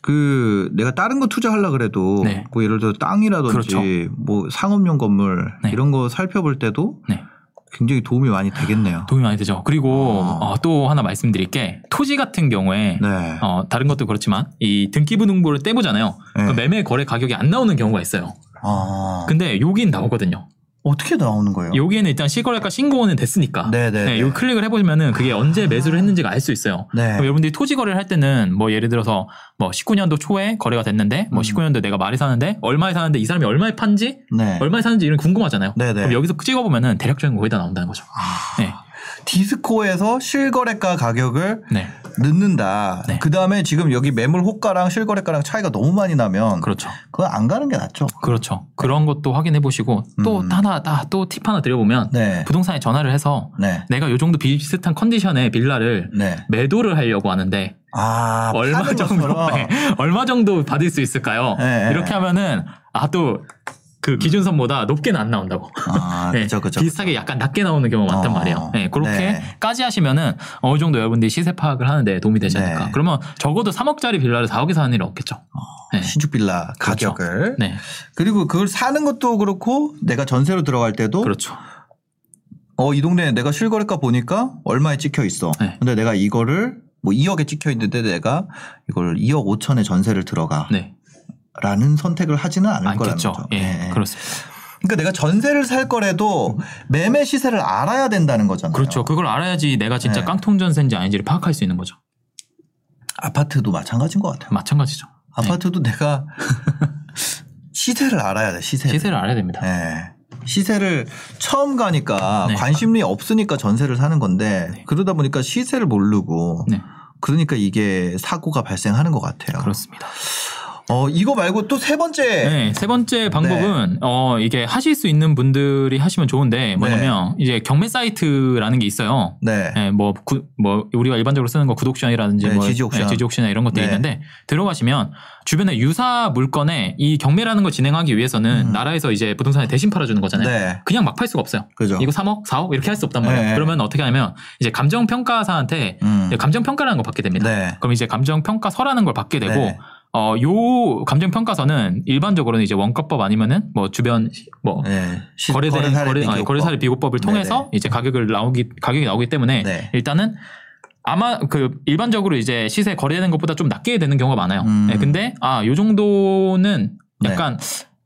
그 내가 다른 거 투자하려 그래도 네. 뭐 예를 들어 땅이라든지 그렇죠. 뭐 상업용 건물 네. 이런 거 살펴볼 때도 네. 굉장히 도움이 많이 되겠네요. 도움이 많이 되죠. 그리고 어. 어, 또 하나 말씀드릴 게 토지 같은 경우에 네. 어, 다른 것도 그렇지만 이 등기부등본을 떼보잖아요. 네. 그 매매 거래 가격이 안 나오는 경우가 있어요. 아. 근데 여긴 나오거든요. 어떻게 나오는 거예요? 여기에는 일단 시거래가 신고는 됐으니까. 네네. 네, 여기 클릭을 해보시면은 그게 언제 매수를 했는지가 알 수 있어요. 네. 여러분들이 토지 거래를 할 때는 뭐 예를 들어서 뭐 19년도 초에 거래가 됐는데 뭐 음. 19년도 내가 말이 사는데 얼마에 사는데 이 사람이 얼마에 판지 네. 얼마에 사는지 이런 게 궁금하잖아요. 네네. 그럼 여기서 찍어보면은 대략적인 거 거의 다 나온다는 거죠. 아. 네. 디스코에서 실거래가 가격을 네. 넣는다. 네. 그 다음에 지금 여기 매물 호가랑 실거래가랑 차이가 너무 많이 나면 그렇죠. 그건 안 가는 게 낫죠. 그렇죠. 그런 것도 확인해 보시고 또 음. 하나 또 팁 하나 드려보면 네. 부동산에 전화를 해서 네. 내가 요 정도 비슷한 컨디션의 빌라를 네. 매도를 하려고 하는데 아, 얼마 정도. (laughs) 네, 얼마 정도 받을 수 있을까요? 네, 이렇게 네. 하면은 아또 그 기준선보다 높게는 안 나온다고. 아, (laughs) 네, 그죠, 그죠. 비슷하게 약간 낮게 나오는 경우가 많단 어, 말이에요. 네, 네. 그렇게까지 하시면은 어느 정도 여러분들이 시세 파악을 하는데 도움이 되지 않을까. 네. 그러면 적어도 3억짜리 빌라를 4억에 사는 일은 없겠죠. 네. 신축 빌라 그렇죠. 가격을. 네, 그리고 그걸 사는 것도 그렇고 내가 전세로 들어갈 때도 그렇죠. 어, 이 동네에 내가 실거래가 보니까 얼마에 찍혀 있어. 네. 근데 내가 이거를 뭐 2억에 찍혀 있는데 내가 이걸 2억 5천에 전세를 들어가. 네, 라는 선택을 하지는 않을 거라는 않겠죠. 거죠. 예, 네. 그렇습니다. 그러니까 내가 전세를 살 거래도 매매 시세를 알아야 된다는 거잖아요. 그렇죠. 그걸 알아야지 내가 진짜 네. 깡통 전세인지 아닌지를 파악할 수 있는 거죠. 아파트도 마찬가지인 것 같아요. 마찬가지죠. 네. 아파트도 내가 (laughs) 시세를 알아야 돼. 시세를. 시세를 알아야 됩니다. 네. 시세를 처음 가니까 네. 관심이 없으니까 전세를 사는 건데 그러다 보니까 시세를 모르고 네, 그러니까 이게 사고가 발생하는 것 같아요. 그렇습니다. 어 이거 말고 또 세 번째 네, 세 번째 방법은 어 이게 하실 수 있는 분들이 하시면 좋은데 뭐냐면 이제 경매 사이트라는 게 있어요. 네. 네, 뭐, 구, 뭐, 우리가 일반적으로 쓰는 거 구독션이라든지 네, 뭐, 지지 옥션. 네, 지지 옥션이나 이런 것들이 네. 있는데 들어가시면 주변에 유사 물건에 이 경매라는 걸 진행하기 위해서는 음. 나라에서 이제 부동산에 대신 팔아주는 거잖아요. 네. 그냥 막 팔 수가 없어요. 그죠. 이거 3억, 4억 이렇게 할 수 없단 말이에요. 네. 그러면 어떻게 하냐면 이제 감정평가사한테 음. 감정평가라는 걸 받게 됩니다. 네. 그럼 이제 감정평가서라는 걸 받게 되고 네. 어, 요 감정 평가서는 일반적으로는 이제 원가법 아니면은 뭐 주변 뭐 네. 시- 거래된 거래사례 거래, 비교법. 아니, 거래사례 비교법을 통해서 네네. 이제 가격을 나오기 가격이 나오기 때문에 네. 일단은 아마 그 일반적으로 이제 시세 거래되는 것보다 좀 낮게 되는 경우가 많아요. 음. 네, 근데 아, 요 정도는 네. 약간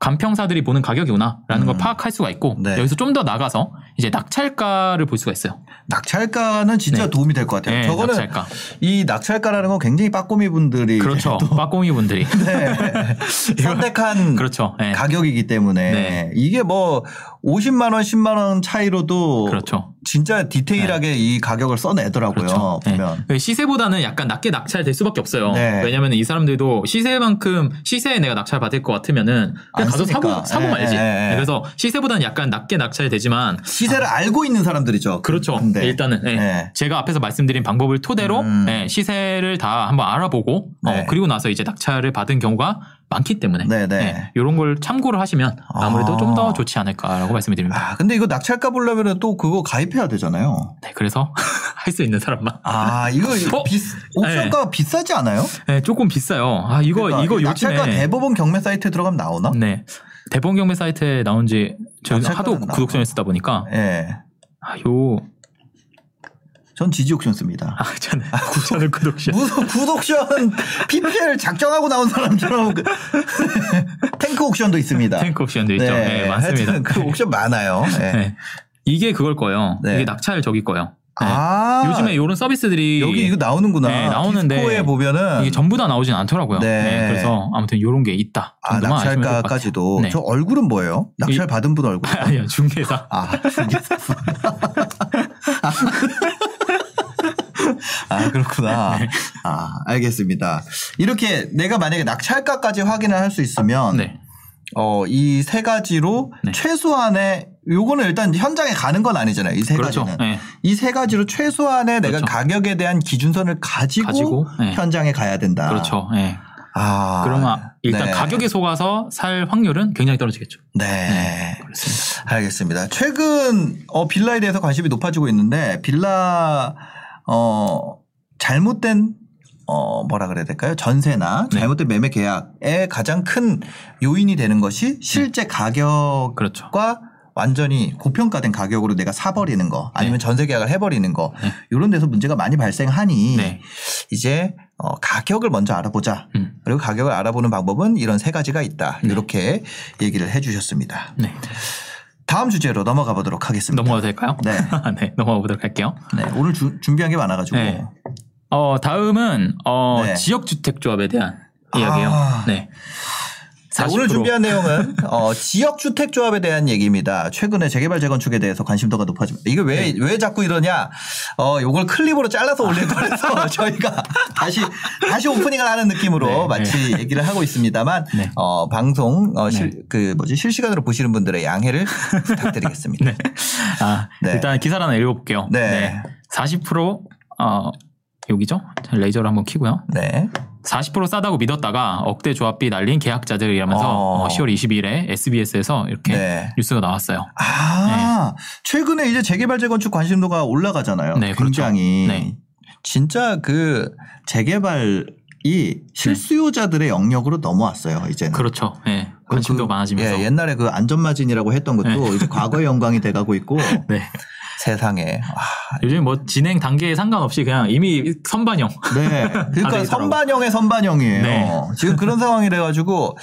간평사들이 보는 가격이구나라는 걸 음. 파악할 수가 있고 네. 여기서 좀 더 나가서 이제 낙찰가를 볼 수가 있어요. 낙찰가는 진짜 네. 도움이 될 것 같아요. 네, 저거는 낙찰가. 이 낙찰가라는 건 굉장히 빠꼬미 분들이 그렇죠. 또 빠꽁이 분들이. (laughs) 네. (laughs) 선택한 그렇죠. 네. 가격이기 때문에 네. 이게 뭐 50만 원, 10만 원 차이로도 그렇죠. 진짜 디테일하게 이 가격을 써내더라고요. 그렇죠. 네. 보면. 그 시세보다는 약간 낮게 낙찰될 수밖에 없어요. 네. 왜냐하면 이 사람들도 시세만큼 시세에 내가 낙찰 받을 것 같으면은 그냥 안 가서. 사고 사고 예, 말지. 네, 그래서 시세보다는 약간 낮게 낙찰되지만 시세를 알고 있는 사람들이죠. 그렇죠. 근데. 일단은 네. 네. 제가 앞에서 말씀드린 방법을 토대로 음. 네, 시세를 다 한번 알아보고 어, 네. 그리고 나서 이제 낙찰을 받은 경우가 많기 때문에 네, 네. 이런 걸 참고를 하시면 아무래도 아. 좀더 좋지 않을까라고 말씀을 드립니다. 아, 근데 이거 낙찰가 보려면 또 그거 가입해야 되잖아요. 네, 그래서 (laughs) 할 수 있는 사람만 아, 이거 (laughs) 어? 비, 옵션가 비싸지 않아요? 네, 조금 비싸요. 아 이거 그러니까 이거 낙찰가 요즘에 대법원 경매 사이트에 들어가면 나오나? 네. 대본 경매 사이트에 나온지 저 낙찰가는 하도. 구독전에 쓰다 보니까 예. 아, 요 전 지지옥션 씁니다. 아, 저는 (laughs) 저는 구독전. 무슨 구독션 PPL 작정하고 나온 사람처럼 그 (laughs) 탱크 옥션도 있습니다. 탱크 옵션도 있죠. 네, 많습니다. 하여튼 그 옥션 많아요. 네. 네. 이게 그걸 거예요. 네. 이게 낙찰 저기 거예요. 네. 아 요즘에 이런 서비스들이 여기 이거 나오는구나. 네, 나오는데 디스코에 보면은 이게 전부 다 나오진 않더라고요. 네. 네, 그래서 아무튼 이런 게 있다. 아 낙찰가까지도. 네. 저 얼굴은 뭐예요? 낙찰 받은 분 얼굴. (laughs) 아니요 중개사. 아, 중개사. 아, 그렇구나. (laughs) 네. 아, 알겠습니다. 이렇게 내가 만약에 낙찰가까지 확인을 할 수 있으면, 네. 어, 이 세 가지로 네. 최소한의, 요거는 일단 현장에 가는 건 아니잖아요. 이 세 그렇죠. 가지는. 네. 이세 가지로 최소한의 내가 그렇죠. 가격에 대한 기준선을 가지고, 가지고, 네. 현장에 가야 된다. 그렇죠. 네. 아. 그러면 일단 네. 가격에 속아서 살 확률은 굉장히 떨어지겠죠. 네. 그렇습니다. 알겠습니다. 최근 어, 빌라에 대해서 관심이 높아지고 있는데 빌라 어 잘못된 어 뭐라 그래야 될까요? 전세나 네. 잘못된 매매 계약의 가장 큰 요인이 되는 것이 실제 가격과 그렇죠. 완전히 고평가된 가격으로 내가 사버리는 거 아니면 전세 계약을 해버리는 거 네. 이런 데서 문제가 많이 발생하니 네. 이제 어, 가격을 먼저 알아보자. 음. 그리고 가격을 알아보는 방법은 이런 세 가지가 있다. 네. 이렇게 얘기를 해 주셨습니다. 네. 다음 주제로 넘어가 보도록 하겠습니다. 넘어가도 될까요? 네. (laughs) 네, 넘어가 보도록 할게요. 네, 오늘 주- 준비한 게 많아가지고. 네. 어, 다음은 어, 네. 지역주택조합에 대한 이야기예요. 아. 네. 자, 오늘 40%. 준비한 내용은 어, 지역 주택 조합에 대한 얘기입니다. 최근에 재개발 재건축에 대해서 관심도가 높아집니다. 이게 왜, 네. 왜 자꾸 이러냐? 어, 요걸 클립으로 잘라서 올릴 거라서 (laughs) 저희가 다시, 다시 오프닝을 하는 느낌으로 네, 마치 얘기를 하고 있습니다만, 네. 어, 방송, 어, 실, 그 뭐지, 실시간으로 보시는 분들의 양해를 부탁드리겠습니다. (laughs) 네. 아, 네. 일단 기사를 하나 읽어볼게요. 네. 40% 어, 여기죠? 레이저를 한번 키고요. 네. 40% 싸다고 믿었다가 억대 조합비 날린 계약자들이라면서 어. 어, 10월 22일에 SBS에서 이렇게 네. 뉴스가 나왔어요. 아, 최근에 이제 재개발 재건축 관심도가 올라가잖아요. 네, 그렇죠. 굉장히. 네. 진짜 그 재개발이 실수요자들의 영역으로 넘어왔어요, 이제는. 그렇죠. 예. 관심도 그, 많아지면서. 예, 옛날에 그 안전마진이라고 했던 것도 이제 과거의 영광이 돼가고 있고 (laughs) 네. 세상에. 아, 요즘 뭐 진행 단계에 상관없이 그냥 이미 선반영. 네. (laughs) 다 그러니까. 선반영의 선반영이에요. 네. 지금 그런 상황이래 가지고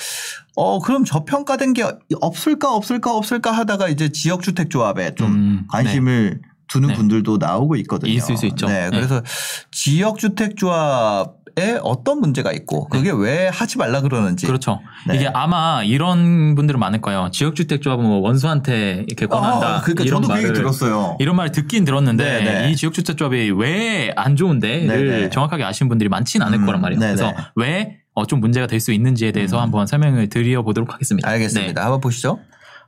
어, 그럼 저평가된 게 없을까 없을까 없을까 하다가 이제 지역 주택 조합에 좀 음, 관심을 두는 네. 분들도 나오고 있거든요. 있을 수 있죠. 네. 네. 그래서 지역 주택 조합 에 어떤 문제가 있고 그게 왜 하지 말라 그러는지. 그렇죠. 네. 이게 아마 이런 분들은 많을 거예요. 지역주택조합은 뭐 원수한테 이렇게 권한다. 아, 그러니까 이런 저도 그 말을 들었어요. 이런 말 듣긴 들었는데 네, 네. 이 지역주택조합이 왜 안 좋은데를 네, 네. 정확하게 아시는 분들이 많지는 않을 음, 거란 말이에요. 네, 그래서 네. 왜 어, 좀 문제가 될 수 있는지에 대해서 음. 한번 설명을 드려보도록 하겠습니다. 알겠습니다. 네. 한번 보시죠.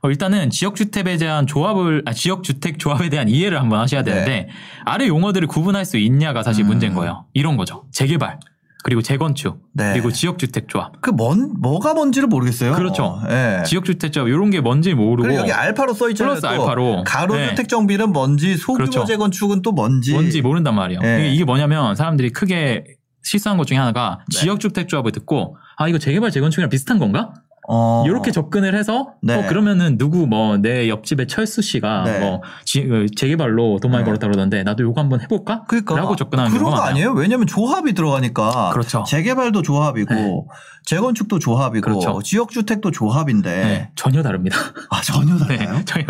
어, 일단은 지역주택에 대한 조합을 아, 지역주택 조합에 대한 이해를 한번 하셔야 되는데 아래 용어들을 구분할 수 있냐가 사실 네. 음. 문제인 거예요. 이런 거죠. 재개발 그리고 재건축 네. 그리고 지역주택 조합. 그 뭔 뭐가 뭔지를 모르겠어요. 그렇죠. 예. 지역주택 조합 이런 게 뭔지 모르고 그리고 여기 알파로 써 있잖아요. 플러스 또. 알파로. 가로 네. 주택 정비는 뭔지 소규모 그렇죠. 재건축은 또 뭔지. 뭔지 모른단 말이에요. 네. 이게- 뭐냐면 사람들이 크게 실수한 것 중에 하나가 네. 지역주택 조합을 듣고 아 이거 재개발 재건축이랑 비슷한 건가? 어. 이렇게 접근을 해서 네. 어, 그러면은 누구 뭐 내 옆집에 철수 씨가 네. 뭐 지- 그 재개발로 돈 많이 네. 벌었다 그러던데 나도 요거 한번 해볼까? 그러니까 라고 접근하는 그런 거. 아니에요? 왜냐면 조합이 들어가니까 그렇죠. 재개발도 조합이고 네. 재건축도 조합이고 그렇죠. 지역 주택도 조합인데 네, 전혀 다릅니다. 아 전혀 (laughs) 네, 달라요? 전혀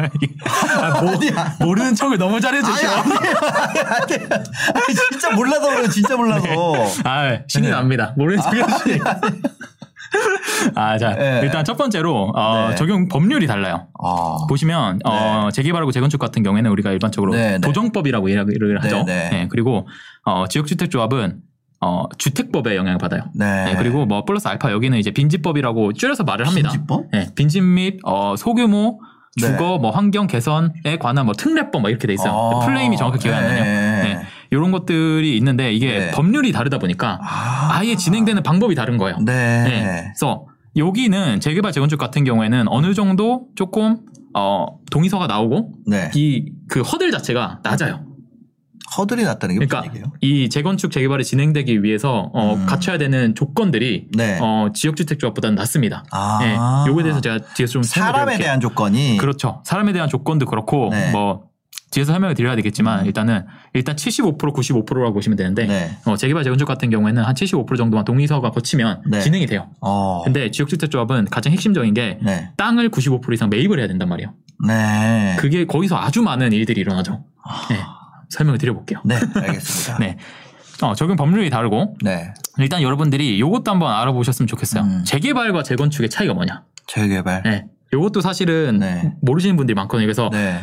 아, 모, 아니야. 모르는 척을 너무 잘해주셔. 아니 아니 아니 아니 진짜 몰라서 그래요 진짜 몰라서 아, 신이 네. 납니다. 모르는 척 해주시. (laughs) 아, 자, 네. 일단 첫 번째로 어, 네. 적용 법률이 달라요. 아 보시면 어, 재개발하고 재건축 같은 경우에는 우리가 일반적으로 네, 네. 도정법이라고 이야기를 하죠. 네, 네. 네, 그리고 어, 지역주택조합은 어, 주택법에 영향을 받아요. 네. 네, 그리고 뭐 플러스 알파 여기는 이제 빈집법이라고 줄여서 말을 합니다. 빈집법? 네, 빈집 및 어, 소규모 네. 주거 뭐 환경 개선에 관한 뭐 특례법 뭐 이렇게 돼 있어요. 아, 플레임이 정확히 기억이 안 나네요. 네. 네, 이런 것들이 있는데 이게 네. 법률이 다르다 보니까 아. 아예 진행되는 방법이 다른 거예요. 네. 네. 그래서 여기는 재개발 재건축 같은 경우에는 어느 정도 조금 어 동의서가 나오고 네. 이그 허들 자체가 낮아요. 허들이 났다는 게 무슨 그러니까 얘기예요? 이 재건축 재개발이 진행되기 위해서 어 음. 갖춰야 되는 조건들이 네. 어 지역주택 조합보다는 낮습니다. 아. 네. 요거에 대해서 제가 뒤에서 좀 사람에. 대한 조건이 그렇죠. 사람에 대한 조건도 그렇고 네. 뭐 뒤에서 설명을 드려야 되겠지만 음. 일단은 일단 75% 95%라고 보시면 되는데 네. 어, 재개발 재건축 같은 경우에는 한 75% 정도만 동의서가 거치면 네. 진행이 돼요. 어. 근데 지역주택조합은 가장 핵심적인 게 네. 땅을 95% 이상 매입을 해야 된단 말이에요. 네. 그게 거기서 아주 많은 일들이 일어나죠. 네. 설명을 드려볼게요. 네, 알겠습니다. (laughs) 네. 어, 적용 법률이 다르고 네. 일단 여러분들이 요것도 한번 알아보셨으면 좋겠어요. 음. 재개발과 재건축의 차이가 뭐냐? 재개발. 네. 요것도 사실은 네. 모르시는 분들이 많거든요. 그래서 네.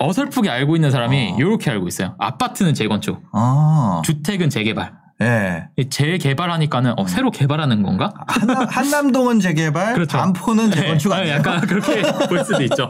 어설프게 알고 있는 사람이 어. 이렇게 알고 있어요. 아파트는 재건축, 아. 주택은 재개발. 네. 이 재개발하니까는 어, 새로 개발하는 건가? 한남, 한남동은 재개발, 그렇죠. 반포는 재건축 네, 아니에요? 약간 그렇게 (laughs) 볼 수도 있죠.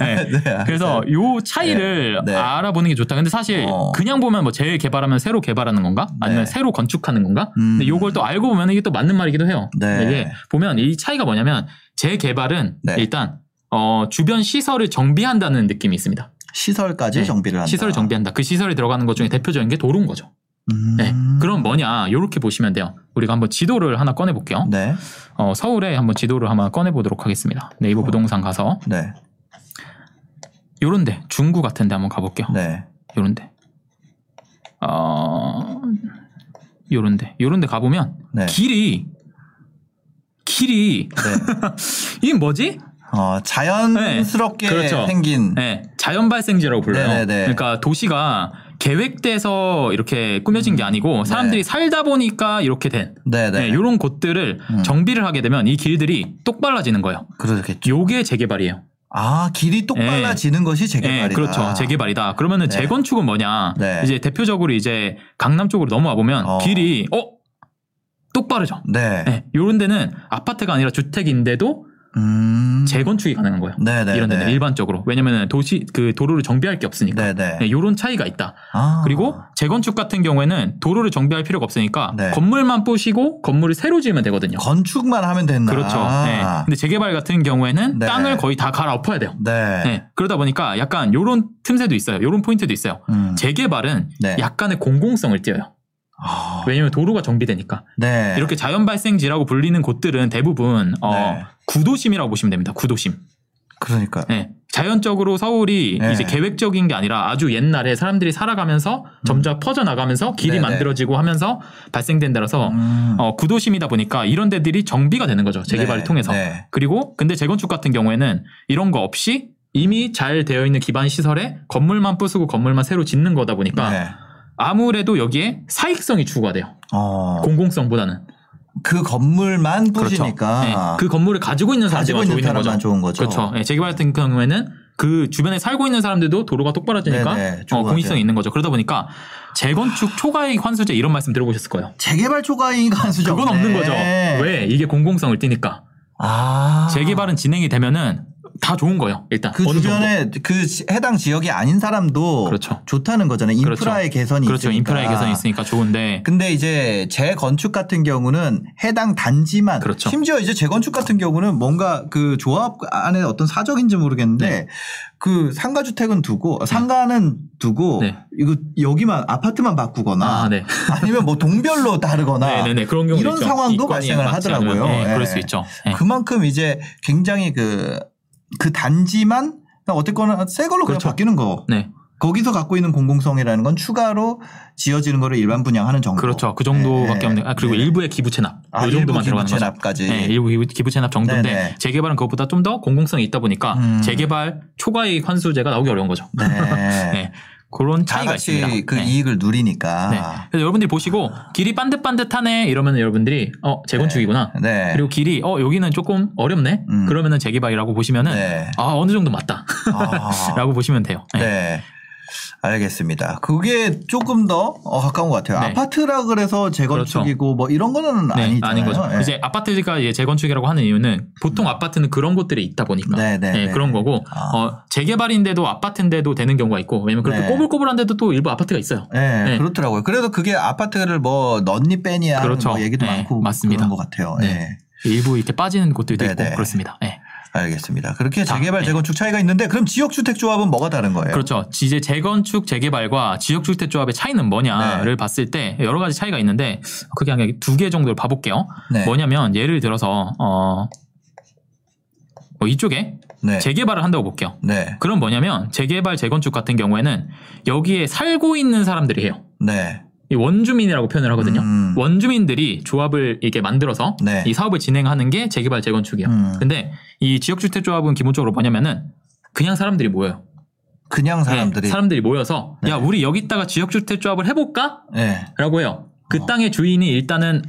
네. 네, 그래서 요 차이를 네, 네. 알아보는 게 좋다. 근데 사실 어. 그냥 보면 뭐 재개발하면 새로 개발하는 건가? 아니면 네. 새로 건축하는 건가? 음. 근데 요걸 또 알고 보면 이게 또 맞는 말이기도 해요. 네. 이게 보면 이 차이가 뭐냐면 재개발은 네. 일단 어, 주변 시설을 정비한다는 느낌이 있습니다. 시설까지 네. 정비를 한다. 시설을 정비한다. 그 시설에 들어가는 것 중에 대표적인 게 도로인 거죠. 음. 네. 그럼 뭐냐? 요렇게 보시면 돼요. 우리가 한번 지도를 하나 꺼내 볼게요. 네. 어, 서울에 한번 지도를 한번 꺼내 보도록 하겠습니다. 네이버 어. 부동산 가서 네. 요런데 중구 같은데 한번 가볼게요. 네. 요런데 어 요런데 요런데 가보면 네. 길이 길이 네. (laughs) 이게 뭐지? 어, 자연스럽게 네. 그렇죠. 생긴. 네, 자연 발생지라고 불러요. 네네네. 그러니까 도시가 계획돼서 이렇게 꾸며진 게 아니고 사람들이 살다 보니까 이렇게 된 네, 네. 네, 이런 곳들을 음. 정비를 하게 되면 이 길들이 똑발라지는 거예요. 그렇겠죠. 요게 재개발이에요. 아, 길이 똑발라지는 것이 재개발이다. 네, 그렇죠. 재개발이다. 그러면은 네. 재건축은 뭐냐? 네. 이제 대표적으로 이제 강남 쪽으로 넘어와 보면 어. 길이 어 똑바르죠. 네. 네, 요런 데는 아파트가 아니라 주택인데도 음. 재건축이 가능한 거예요. 네, 네. 이런 데는 네. 일반적으로 왜냐면 도시 그 도로를 정비할 게 없으니까. 네, 네. 네, 요런 차이가 있다. 아. 그리고 재건축 같은 경우에는 도로를 정비할 필요가 없으니까 네. 건물만 부시고 건물을 새로 지으면 되거든요. 건축만 하면 된다. 그렇죠. 네. 근데 재개발 같은 경우에는 네. 땅을 거의 다 갈아엎어야 돼요. 네. 네. 그러다 보니까 약간 요런 틈새도 있어요. 요런 포인트도 있어요. 음. 재개발은 네. 약간의 공공성을 띄어요. 아. 왜냐면 도로가 정비되니까. 네. 이렇게 자연 발생지라고 불리는 곳들은 대부분 어, 네. 구도심이라고 보시면 됩니다. 구도심. 그러니까. 네. 자연적으로 서울이 네. 이제 계획적인 게 아니라 아주 옛날에 사람들이 살아가면서 점점 퍼져 나가면서 길이 네네. 만들어지고 하면서 발생된 데라서 음. 어, 구도심이다 보니까 이런 데들이 정비가 되는 거죠. 재개발을 네, 통해서. 네. 그리고 근데 재건축 같은 경우에는 이런 거 없이 이미 잘 되어 있는 기반 시설에 건물만 부수고 건물만 새로 짓는 거다 보니까 네. 아무래도 여기에 사익성이 추구가 돼요. 어. 공공성보다는. 그 건물만 그렇죠. 뿌시니까 네, 그 건물을 가지고 있는 가지고 사람들만 있는 거죠. 좋은 거죠. 그렇죠. 네, 재개발 같은 경우에는 그 주변에 살고 있는 사람들도 도로가 똑바라지니까 네네, 어, 좋아하죠. 공익성이 있는 거죠. 그러다 보니까 재건축 초과이익 환수제 이런 말씀 들어보셨을 거예요. 재개발 초과이익 환수죠. 그건 없는 거죠. 왜? 이게 공공성을 띠니까. 아. 재개발은 진행이 되면은 다 좋은 거예요. 일단 그 어느 정도. 주변에 그 지- 해당 지역이 아닌 사람도 그렇죠. 좋다는 거잖아요. 인프라의 그렇죠. 개선이 그렇죠. 있으니까. 인프라의 개선이 있으니까 좋은데 근데 이제 재건축 같은 경우는 해당 단지만 그렇죠. 심지어 이제 재건축 같은 경우는 뭔가 그 조합 안에 어떤 사적인지 모르겠는데 네. 그 상가 주택은 두고 상가는 두고 네. 이거 여기만 아파트만 바꾸거나 아, 네. (laughs) 아니면 뭐 동별로 다르거나 네네네 그런 경우 이런 상황도 발생을 하더라고요. 네, 예. 그럴 수 있죠. 네. 그만큼 이제 굉장히 그, 그 단지만 그냥 어쨌거나 새 걸로 그냥 그렇죠. 바뀌는 거. 네. 거기서 갖고 있는 공공성이라는 건 추가로 지어지는 거를 일반 분양하는 정도. 그렇죠. 그 정도밖에 네. 없는. 아, 그리고 네. 일부의 기부 체납. 아, 이 정도만 일부 들어가는 기부 거죠. 체납까지. 네, 일부 기부, 기부 체납 정도인데 네네. 재개발은 그것보다 좀 더 공공성이 있다 보니까 음. 재개발 초과이익 환수제가 나오기 어려운 거죠. 네. (laughs) 네. 그런 다 차이가 있습니다. 그 네. 이익을 누리니까. 네. 그래서 여러분들이 보시고 길이 반듯반듯하네 이러면 여러분들이 어 재건축이구나. 네. 그리고 길이 어 여기는 조금 어렵네. 음. 그러면은 재개발이라고 보시면은 네. 아 어느 정도 맞다. 아. (laughs) 라고 보시면 돼요. 네. 네. 알겠습니다. 그게 조금 더 어, 가까운 것 같아요. 네. 아파트라 그래서 재건축이고 뭐 이런 거는 네, 아니잖아요. 아닌 거죠. 네. 이제 아파트가 이제 재건축이라고 하는 이유는 보통 아파트는 그런 곳들이 있다 보니까 네, 네, 네. 그런 거고 아. 어, 재개발인데도 아파트인데도 되는 경우가 있고 왜냐면 그렇게 네. 꼬불꼬불한데도 또 일부 아파트가 있어요. 네, 네. 그렇더라고요. 그래도 그게 아파트를 뭐 넣니 빼니야 그렇죠. 뭐 얘기도 네, 많고 맞습니다. 그런 것 같아요. 네. 네. 일부 이렇게 빠지는 곳들도 네, 있고 네. 그렇습니다. 네. 알겠습니다. 그렇게 자, 재개발 네. 재건축 차이가 있는데 그럼 지역주택조합은 뭐가 다른 거예요? 그렇죠. 이제 재건축 재개발과 지역주택조합의 차이는 뭐냐를 네. 봤을 때 여러 가지 차이가 있는데 크게 한 두 개 정도를 봐볼게요. 네. 뭐냐면 예를 들어서 어, 뭐 이쪽에 네. 재개발을 한다고 볼게요. 네. 그럼 뭐냐면 재개발 재건축 같은 경우에는 여기에 살고 있는 사람들이 해요. 네. 이 원주민이라고 표현을 하거든요. 음. 원주민들이 조합을 이렇게 만들어서 네. 이 사업을 진행하는 게 재개발 재건축이에요. 음. 근데 이 지역주택 조합은 기본적으로 뭐냐면은 그냥 사람들이 모여요. 그냥 사람들이 네, 사람들이 모여서 네. 야 우리 여기다가 지역주택 조합을 해볼까? 네. 라고 해요. 그 어. 땅의 주인이 일단은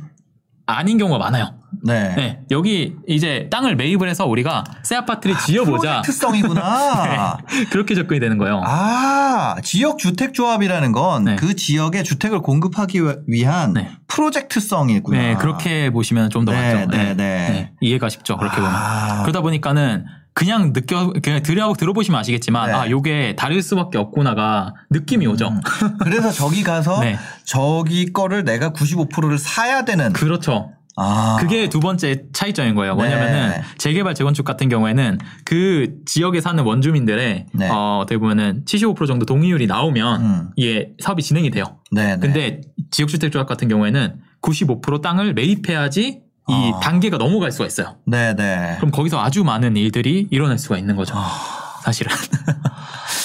아닌 경우가 많아요. 네. 네, 여기 이제 땅을 매입을 해서 우리가 새 아파트를 지어보자. 프로젝트성이구나. (laughs) 그렇게 접근이 되는 거예요. 아, 지역 주택 조합이라는 건그 네. 지역에 주택을 공급하기 위한 네. 프로젝트성이구나. 네, 그렇게 보시면 좀더 네, 맞죠. 네, 네. 이해가 쉽죠. 그렇게 보면. 아. 그러다 보니까는 그냥 느껴 그냥 들여 들어보시면 아시겠지만 네. 아 요게 다를 수밖에 없구나가 느낌이 오죠. 음. 그래서 저기 가서 (laughs) 네. 저기 거를 내가 95%를 사야 되는. 그렇죠. 아. 그게 두 번째 차이점인 거예요. 뭐냐면은 네. 재개발 재건축 같은 경우에는 그 지역에 사는 원주민들의 네. 어, 어떻게 보면은 75% 정도 동의율이 나오면 음. 이게 사업이 진행이 돼요. 네, 네. 근데 지역주택조합 같은 경우에는 95% 땅을 매입해야지 이 아. 단계가 넘어갈 수가 있어요. 네, 네. 그럼 거기서 아주 많은 일들이 일어날 수가 있는 거죠. 사실은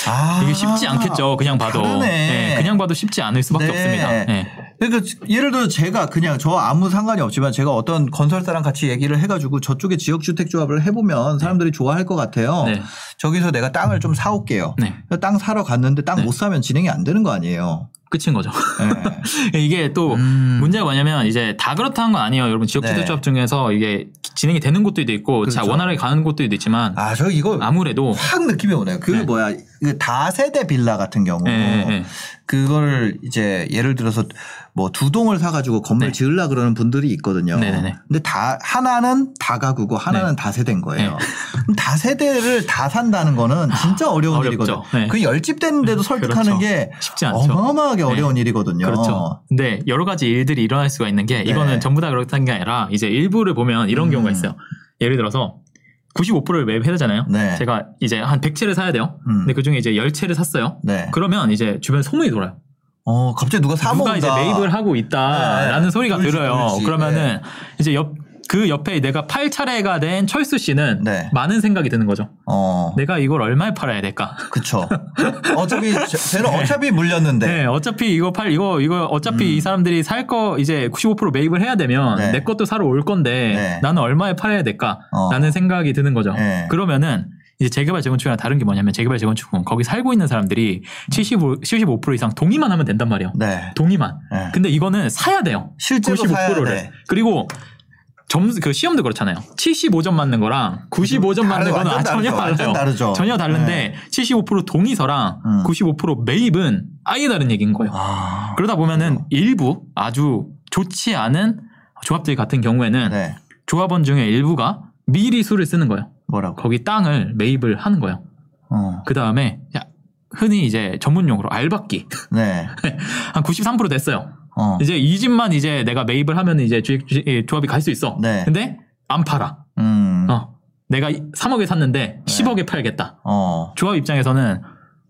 아. (laughs) 이게 쉽지 않겠죠. 그냥 봐도. 네, 그냥 봐도 쉽지 않을 수밖에 네. 없습니다. 네. 그러니까 예를 들어 제가 그냥 저 아무 상관이 없지만 제가 어떤 건설사랑 같이 얘기를 해가지고 저쪽에 지역주택조합을 해보면 사람들이 좋아할 것 같아요. 네. 저기서 내가 땅을 좀 사올게요. 네. 땅 사러 갔는데 땅 네. 못 사면 진행이 안 되는 거 아니에요. 끝인 거죠. 네. (laughs) 이게 또 음. 문제가 뭐냐면 이제 다 그렇다는 건 아니에요. 여러분 지역주택조합 중에서 이게 진행이 되는 곳도 있고 자 네. 그렇죠. 원활하게 가는 곳도 있지만 아, 저 이거 아무래도 확 느낌이 오네요. 그 네. 뭐야, 그 다세대 빌라 같은 경우. 네, 네. 그거를 이제 예를 들어서 뭐 두 동을 사가지고 건물 네. 지으려 그러는 분들이 있거든요. 네네네. 근데 다, 하나는 다가구고 하나는 네. 다세대인 거예요. 네. 다세대를 다 산다는 거는 진짜 어려운 어렵죠. 일이거든요. 네. 그 열집 됐는데도 설득하는 그렇죠. 게 쉽지 않죠. 어마어마하게 네. 어려운 일이거든요. 그렇죠. 근데 여러 가지 일들이 일어날 수가 있는 게 이거는 네. 전부 다 그렇다는 게 아니라 이제 일부를 보면 이런 음. 경우가 있어요. 예를 들어서 95%를 매입 해야 되잖아요. 네. 제가 이제 한 100채를 사야 돼요. 음. 근데 그 중에 이제 10채를 샀어요. 네. 그러면 이제 주변 소문이 돌아요. 어, 갑자기 누가 사먹는다. 누가 이제 매입을 하고 있다라는 네. 소리가 돌지, 들어요. 돌지. 그러면은 이제 옆 그 옆에 내가 팔 차례가 된 철수 씨는 네. 많은 생각이 드는 거죠. 어, 내가 이걸 얼마에 팔아야 될까? 그쵸. 어차피, 저- 쟤는 어차피 물렸는데. 네, 어차피 이거 팔 이거 이거 어차피 음. 이 사람들이 살 거 이제 95% 매입을 해야 되면 네. 내 것도 사러 올 건데 네. 나는 얼마에 팔아야 될까? 어. 라는 생각이 드는 거죠. 네. 그러면은 이제 재개발 재건축이랑 다른 게 뭐냐면 재개발 재건축은 거기 살고 있는 사람들이 75, 75% 이상 동의만 하면 된단 말이에요. 네. 동의만. 네. 근데 이거는 사야 돼요. 실제로 사야 95%를. 돼. 그리고 점수 그 시험도 그렇잖아요. 75점 맞는 거랑 95점 맞는 거는 완전 전혀 다르죠. 달라요. 전혀 다른데 75% 동의서랑 음. 95% 매입은 아예 다른 얘기인 거예요. 아. 그러다 보면은 일부 아주 좋지 않은 조합들 같은 경우에는 네. 조합원 중에 일부가 미리 수를 쓰는 거예요. 뭐라고? 거기 땅을 매입을 하는 거예요. 어. 그 다음에 흔히 이제 전문용어로 알박기 네. (laughs) 한 93% 됐어요. 어. 이제 이 집만 이제 내가 매입을 하면 이제 주, 주, 예, 조합이 갈 수 있어. 네. 근데 안 팔아. 음. 어. 내가 3억에 샀는데 10억에 팔겠다. 어. 조합 입장에서는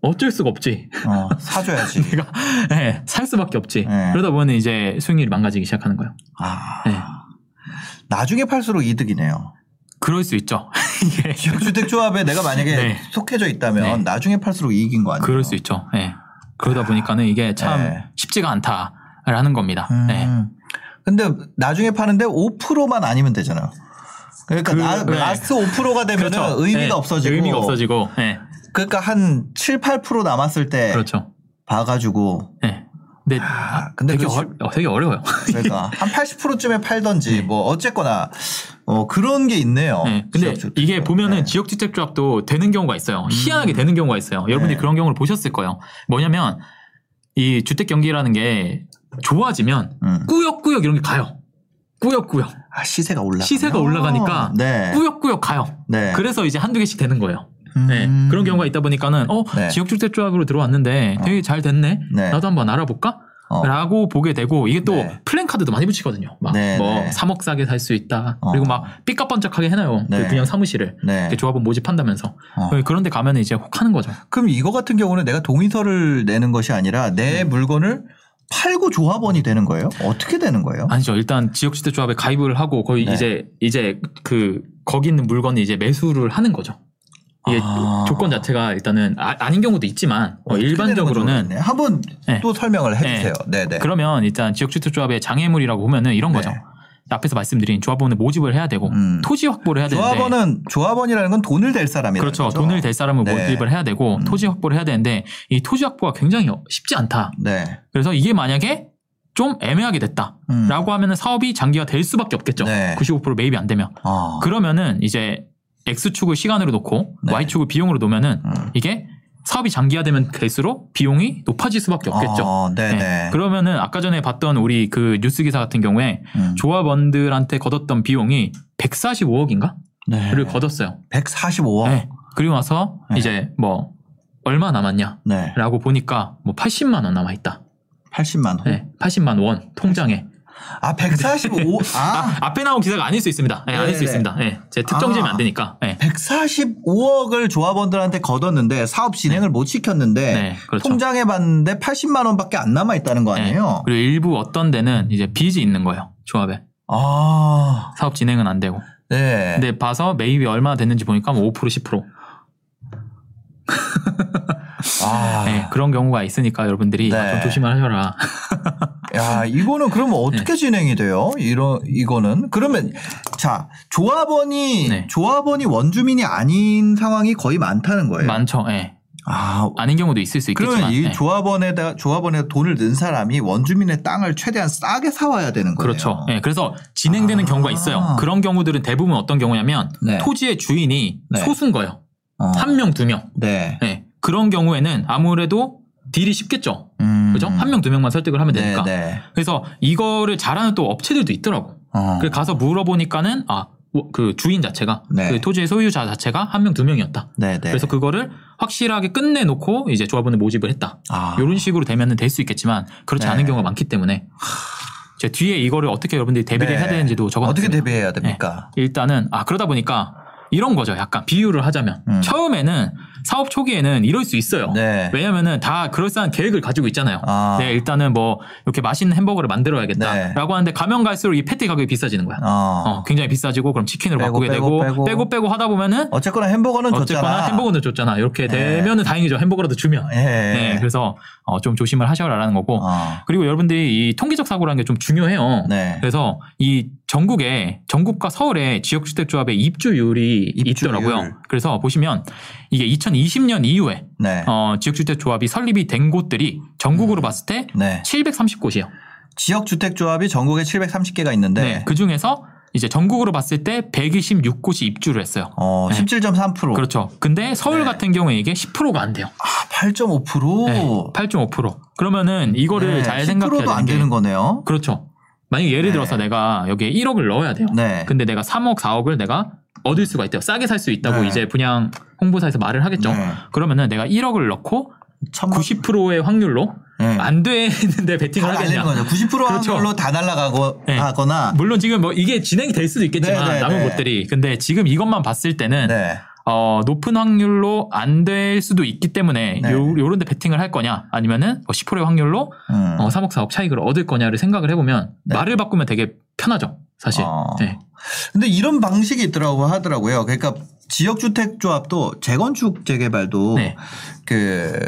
어쩔 수가 없지. 어. 사줘야지. (laughs) 내가 예, 살 수밖에 없지. 네. 그러다 보면 이제 수익률이 망가지기 시작하는 거예요. 아. 네. 나중에 팔수록 이득이네요. 그럴 수 있죠. (laughs) 이게 지역주택조합에 내가 만약에 네. 속해져 있다면 네. 나중에 팔수록 이익인 거 아니에요? 그럴 수 있죠. 예. 그러다 보니까는 이게 참 네. 쉽지가 않다 라는 겁니다. 음. 네. 근데 나중에 파는데 5%만 아니면 되잖아요. 그러니까 그, 나, 네. 라스트 5%가 되면 그렇죠. 의미가 네. 없어지고 의미가 없어지고. 예. 그러니까 한 7, 8% 남았을 때 그렇죠. 봐가지고 예. 근데, 아, 근데 되게, 그 어, 어, 되게 어려워요. (laughs) 그러니까 한 80%쯤에 팔던지 네. 뭐 어쨌거나 어 그런 게 있네요. 네. 근데. 이게 보면은 네. 지역주택조합도 되는 경우가 있어요. 희한하게 되는 경우가 있어요. 여러분들이 네. 그런 경우를 보셨을 거예요. 뭐냐면 이 주택 경기라는 게 좋아지면 음. 꾸역꾸역 이런 게 가요. 꾸역꾸역. 아, 시세가 올라 시세가 올라가니까 네. 꾸역꾸역 가요. 네. 그래서 이제 한두 개씩 되는 거예요. 네. 음. 그런 경우가 있다 보니까는 어 네. 지역주택 조합으로 들어왔는데 되게 잘 됐네. 네. 나도 한번 알아볼까? 어. 라고 보게 되고 이게 또 네. 플랜카드도 많이 붙이거든요. 막 네, 뭐 네. 3억 싸게 살 수 있다. 어. 그리고 막 삐까번쩍하게 해놔요. 네. 그 분양 사무실을 네. 조합원 모집한다면서 어. 그런데 가면 이제 혹 하는 거죠. 그럼 이거 같은 경우는 내가 동의서를 내는 것이 아니라 내 네. 물건을 팔고 조합원이 되는 거예요? 어떻게 되는 거예요? 아니죠. 일단 지역주택조합에 가입을 하고 거의 네. 이제 이제 그 거기 있는 물건을 이제 매수를 하는 거죠. 이게 아. 조건 자체가 일단은 아, 닌 경우도 있지만 어, 일반적으로는 모르겠네. 한번 네. 또 설명을 해주세요. 네, 네. 그러면 일단 지역주택조합의 장애물이라고 보면은 이런 거죠. 네. 앞에서 말씀드린 조합원을 모집을 해야 되고 음. 토지 확보를 해야 되는데 조합원은 조합원이라는 건 돈을 댈 사람이라는 그렇죠. 거죠. 돈을 댈 사람을 네. 모집을 해야 되고 음. 토지 확보를 해야 되는데 이 토지 확보가 굉장히 쉽지 않다. 네. 그래서 이게 만약에 좀 애매하게 됐다라고 음. 하면은 사업이 장기화 될 수밖에 없겠죠. 네. 95% 매입이 안 되면 어. 그러면은 이제 X축을 시간으로 놓고 네. Y축을 비용으로 놓으면은 음. 이게 사업이 장기화되면 될수록 비용이 높아질 수밖에 없겠죠. 어. 네. 그러면은 아까 전에 봤던 우리 그 뉴스 기사 같은 경우에 음. 조합원들한테 걷었던 비용이 145억인가? 네. 를 걷었어요. 145억. 네. 그리고 나서 네. 이제 뭐 얼마 남았냐라고 네. 보니까 뭐 80만 원 남아 있다. 80만 원. 네. 80만 원 통장에. 아, 145. 아, (laughs) 아, 앞에 나온 기사가 아닐 수 있습니다. 네, 아닐 수. 있습니다. 네. 제 특정지면 아. 안 되니까. 네. 145억을 조합원들한테 걷었는데 사업 진행을 못 시켰는데 네, 그렇죠. 통장에 봤는데 80만 원밖에 안 남아 있다는 거 네. 아니에요? 그리고 일부 어떤 데는 이제 빚이 있는 거예요. 조합에. 아, 사업 진행은 안 되고. 네. 근데 봐서 매입이 얼마 됐는지 보니까 뭐 5% 10%. (laughs) 아, 네, 그런 경우가 있으니까 여러분들이 네. 좀 조심하셔라. (laughs) 야, 이거는 그러면 네. 어떻게 진행이 돼요? 이런 이거는 그러면 자 조합원이 네. 조합원이 원주민이 아닌 상황이 거의 많다는 거예요. 많죠. 예. 아, 아닌 경우도 있을 수 있겠지만. 그러면 이 예. 조합원에다 조합원에 돈을 넣은 사람이 원주민의 땅을 최대한 싸게 사와야 되는 거예요. 그렇죠. 예, 그래서 진행되는 아. 경우가 있어요. 그런 경우들은 대부분 어떤 경우냐면 네. 토지의 주인이 네. 소수인 거예요. 어. 한 명, 두 명. 네. 예. 그런 경우에는 아무래도 딜이 쉽겠죠. 음. 그죠? 한 명, 두 명만 설득을 하면 되니까. 네, 네. 그래서 이거를 잘하는 또 업체들도 있더라고. 어. 그래서 가서 물어보니까는 아, 그 주인 자체가 네. 그 토지의 소유자 자체가 한 명, 두 명이었다. 네, 네. 그래서 그거를 확실하게 끝내놓고 이제 조합원을 모집을 했다. 아. 이런 식으로 되면은 될 수 있겠지만 그렇지 네. 않은 경우가 많기 때문에 제 뒤에 이거를 어떻게 여러분들이 대비를 네. 해야 되는지도 적어 어떻게. 대비해야 됩니까? 일단은 아 그러다 보니까 이런 거죠. 약간 비유를 하자면 음. 처음에는 사업 초기에는 이럴 수 있어요. 네. 왜냐면은 다 그럴싸한 계획을 가지고 있잖아요. 아. 네, 일단은 뭐 이렇게 맛있는 햄버거를 만들어야겠다라고 네. 하는데 가면 갈수록 이 패티 가격이 비싸지는 거야. 어. 어, 굉장히 비싸지고 그럼 치킨으로 빼고, 바꾸게 빼고, 되고 빼고. 빼고 빼고 하다 보면은 어쨌거나 햄버거는 어쨌거나 줬잖아. 햄버거는 줬잖아. 이렇게 네. 되면은 다행이죠. 햄버거라도 주면. 예. 네, 그래서 어, 좀 조심을 하셔라라는 거고. 어. 그리고 여러분들이 이 통계적 사고라는 게 좀 중요해요. 네. 그래서 이 전국에 전국과 서울에 지역주택조합의 입주율이 입주율. 있더라고요. 그래서 보시면 이게 2020년 이후에 네. 어, 지역주택조합이 설립이 된 곳들이 전국으로 봤을 때 네. 730곳이에요. 지역 주택 조합이 전국에 730개가 있는데 네. 그 중에서 이제 전국으로 봤을 때 126곳이 입주를 했어요. 어, 네. 17.3%. 그렇죠. 근데 서울 네. 같은 경우에 이게 10%가 안 돼요. 아, 8.5%. 네, 8.5%. 그러면은 이거를 네, 잘 생각해야 10%도 안 되는 게 되는 거네요. 그렇죠. 만약에 예를 네. 들어서 내가 여기에 1억을 넣어야 돼요. 네. 근데 내가 3억, 4억을 내가 얻을 수가 있대요. 싸게 살 수 있다고 네. 이제 분양 홍보사에서 말을 하겠죠. 네. 그러면은 내가 1억을 넣고 천만- 90%의 확률로 네. 안 되는데 베팅을 하겠냐. 거죠. 90% 그렇죠. 확률로 다 날아가고 네. 하거나. 물론 지금 뭐 이게 진행이 될 수도 있겠지만 네, 네, 남은 네. 곳들이 근데 지금 이것만 봤을 때는 네. 어, 높은 확률로 안 될 수도 있기 때문에 네. 요, 요런 데 베팅을 할 거냐 아니면은 10%의 확률로 음. 어, 3억 4억 차익을 얻을 거냐를 생각을 해보면 네. 말을 바꾸면 되게 편하죠 사실 어. 네. 근데 이런 방식이 있더라고 하더라고요. 그러니까 지역 주택 조합도 재건축 재개발도 네. 그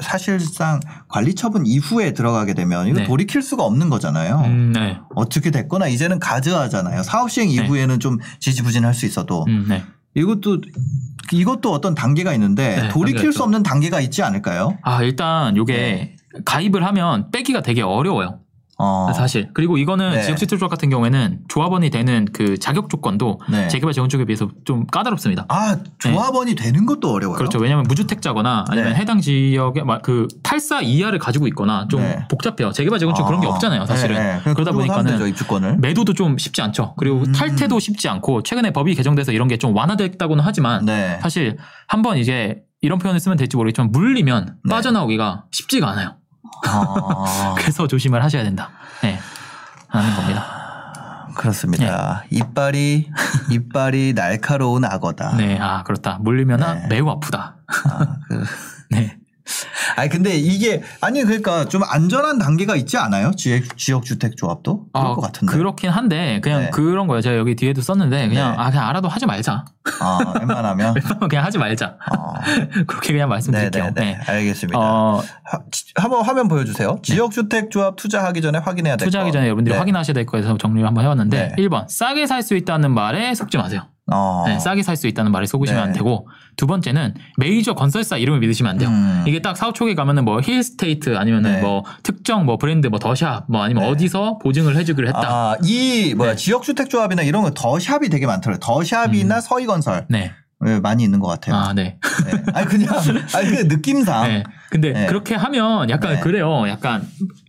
사실상 관리 처분 이후에 들어가게 되면 이거 네. 돌이킬 수가 없는 거잖아요. 음, 네. 어떻게 됐거나 이제는 가즈하잖아요. 사업 시행 네. 이후에는 좀 지지부진할 수 있어도 음, 네. 이것도 이것도 어떤 단계가 있는데 네, 돌이킬 수. 없는 단계가 있지 않을까요? 아 일단 네. 가입을 하면 빼기가 되게 어려워요 어. 사실 그리고 이거는 네. 지역주택조합 같은 경우에는 조합원이 되는 그 자격 조건도 네. 재개발 재건축에 비해서 좀 까다롭습니다 아 조합원이 되는 것도 어려워요. 그렇죠. 왜냐하면 무주택자거나 아니면 네. 해당 지역에 막그 탈사 이하를 가지고 있거나 좀 네. 복잡해요. 재개발 재건축 그런 게 아, 없잖아요, 사실은. 네, 네. 그러다 하면 되죠, 보니까는 입주권을. 매도도 좀 쉽지 않죠. 그리고 음. 탈퇴도 쉽지 않고 최근에 법이 개정돼서 이런 게 좀 완화됐다고는 하지만 네. 사실 한번 이제 이런 표현을 쓰면 될지 모르겠지만 물리면 네. 빠져나오기가 쉽지가 않아요. 아, (laughs) 그래서 조심을 하셔야 된다. 네. 하는 겁니다. 그렇습니다. 네. 이빨이 이빨이 날카로운 악어다. 네. 아, 그렇다. 물리면 네. 매우 아프다. 아, 그, (laughs) 네. 아니 근데 이게 아니 그러니까 좀 안전한 단계가 있지 않아요? 지역 지역 주택 조합도 그럴 아, 것 같은데. 그렇긴 한데 그냥 네. 그런 거예요. 제가 여기 뒤에도 썼는데 그냥 네. 아 그냥 알아도 하지 말자. 아 웬만하면. (laughs) 그냥 하지 말자. 아, (laughs) 그렇게 그냥 말씀드릴게요. 네네네. 알겠습니다. 어, 하- 지- 한번 화면 보여주세요. 지역 주택 조합 투자하기 전에 확인해야 될 투자하기 거. 전에 여러분들이 네. 확인하셔야 될 거에서 정리를 한번 해왔는데 네. 1번 싸게 살 수 있다는 말에 속지 마세요. 어. 네, 싸게 살 수 있다는 말에 속으시면 네. 안 되고 두 번째는 메이저 건설사 이름을 믿으시면 안 돼요. 음. 이게 딱 초기에 가면은 뭐 힐스테이트 아니면은 네. 뭐 특정 뭐 브랜드 뭐 더샵 뭐 아니면 네. 어디서 보증을 해주기로 했다. 아, 이 뭐야 네. 지역 주택 조합이나 이런 거 더샵이 되게 많더라고요. 더샵이나 서희건설 네. 네, 많이 있는 것 같아요. 아, 네. 네. 아니 그냥 아니 그 느낌상 네. 근데 네. 그렇게 하면 약간 네. 그래요. 약간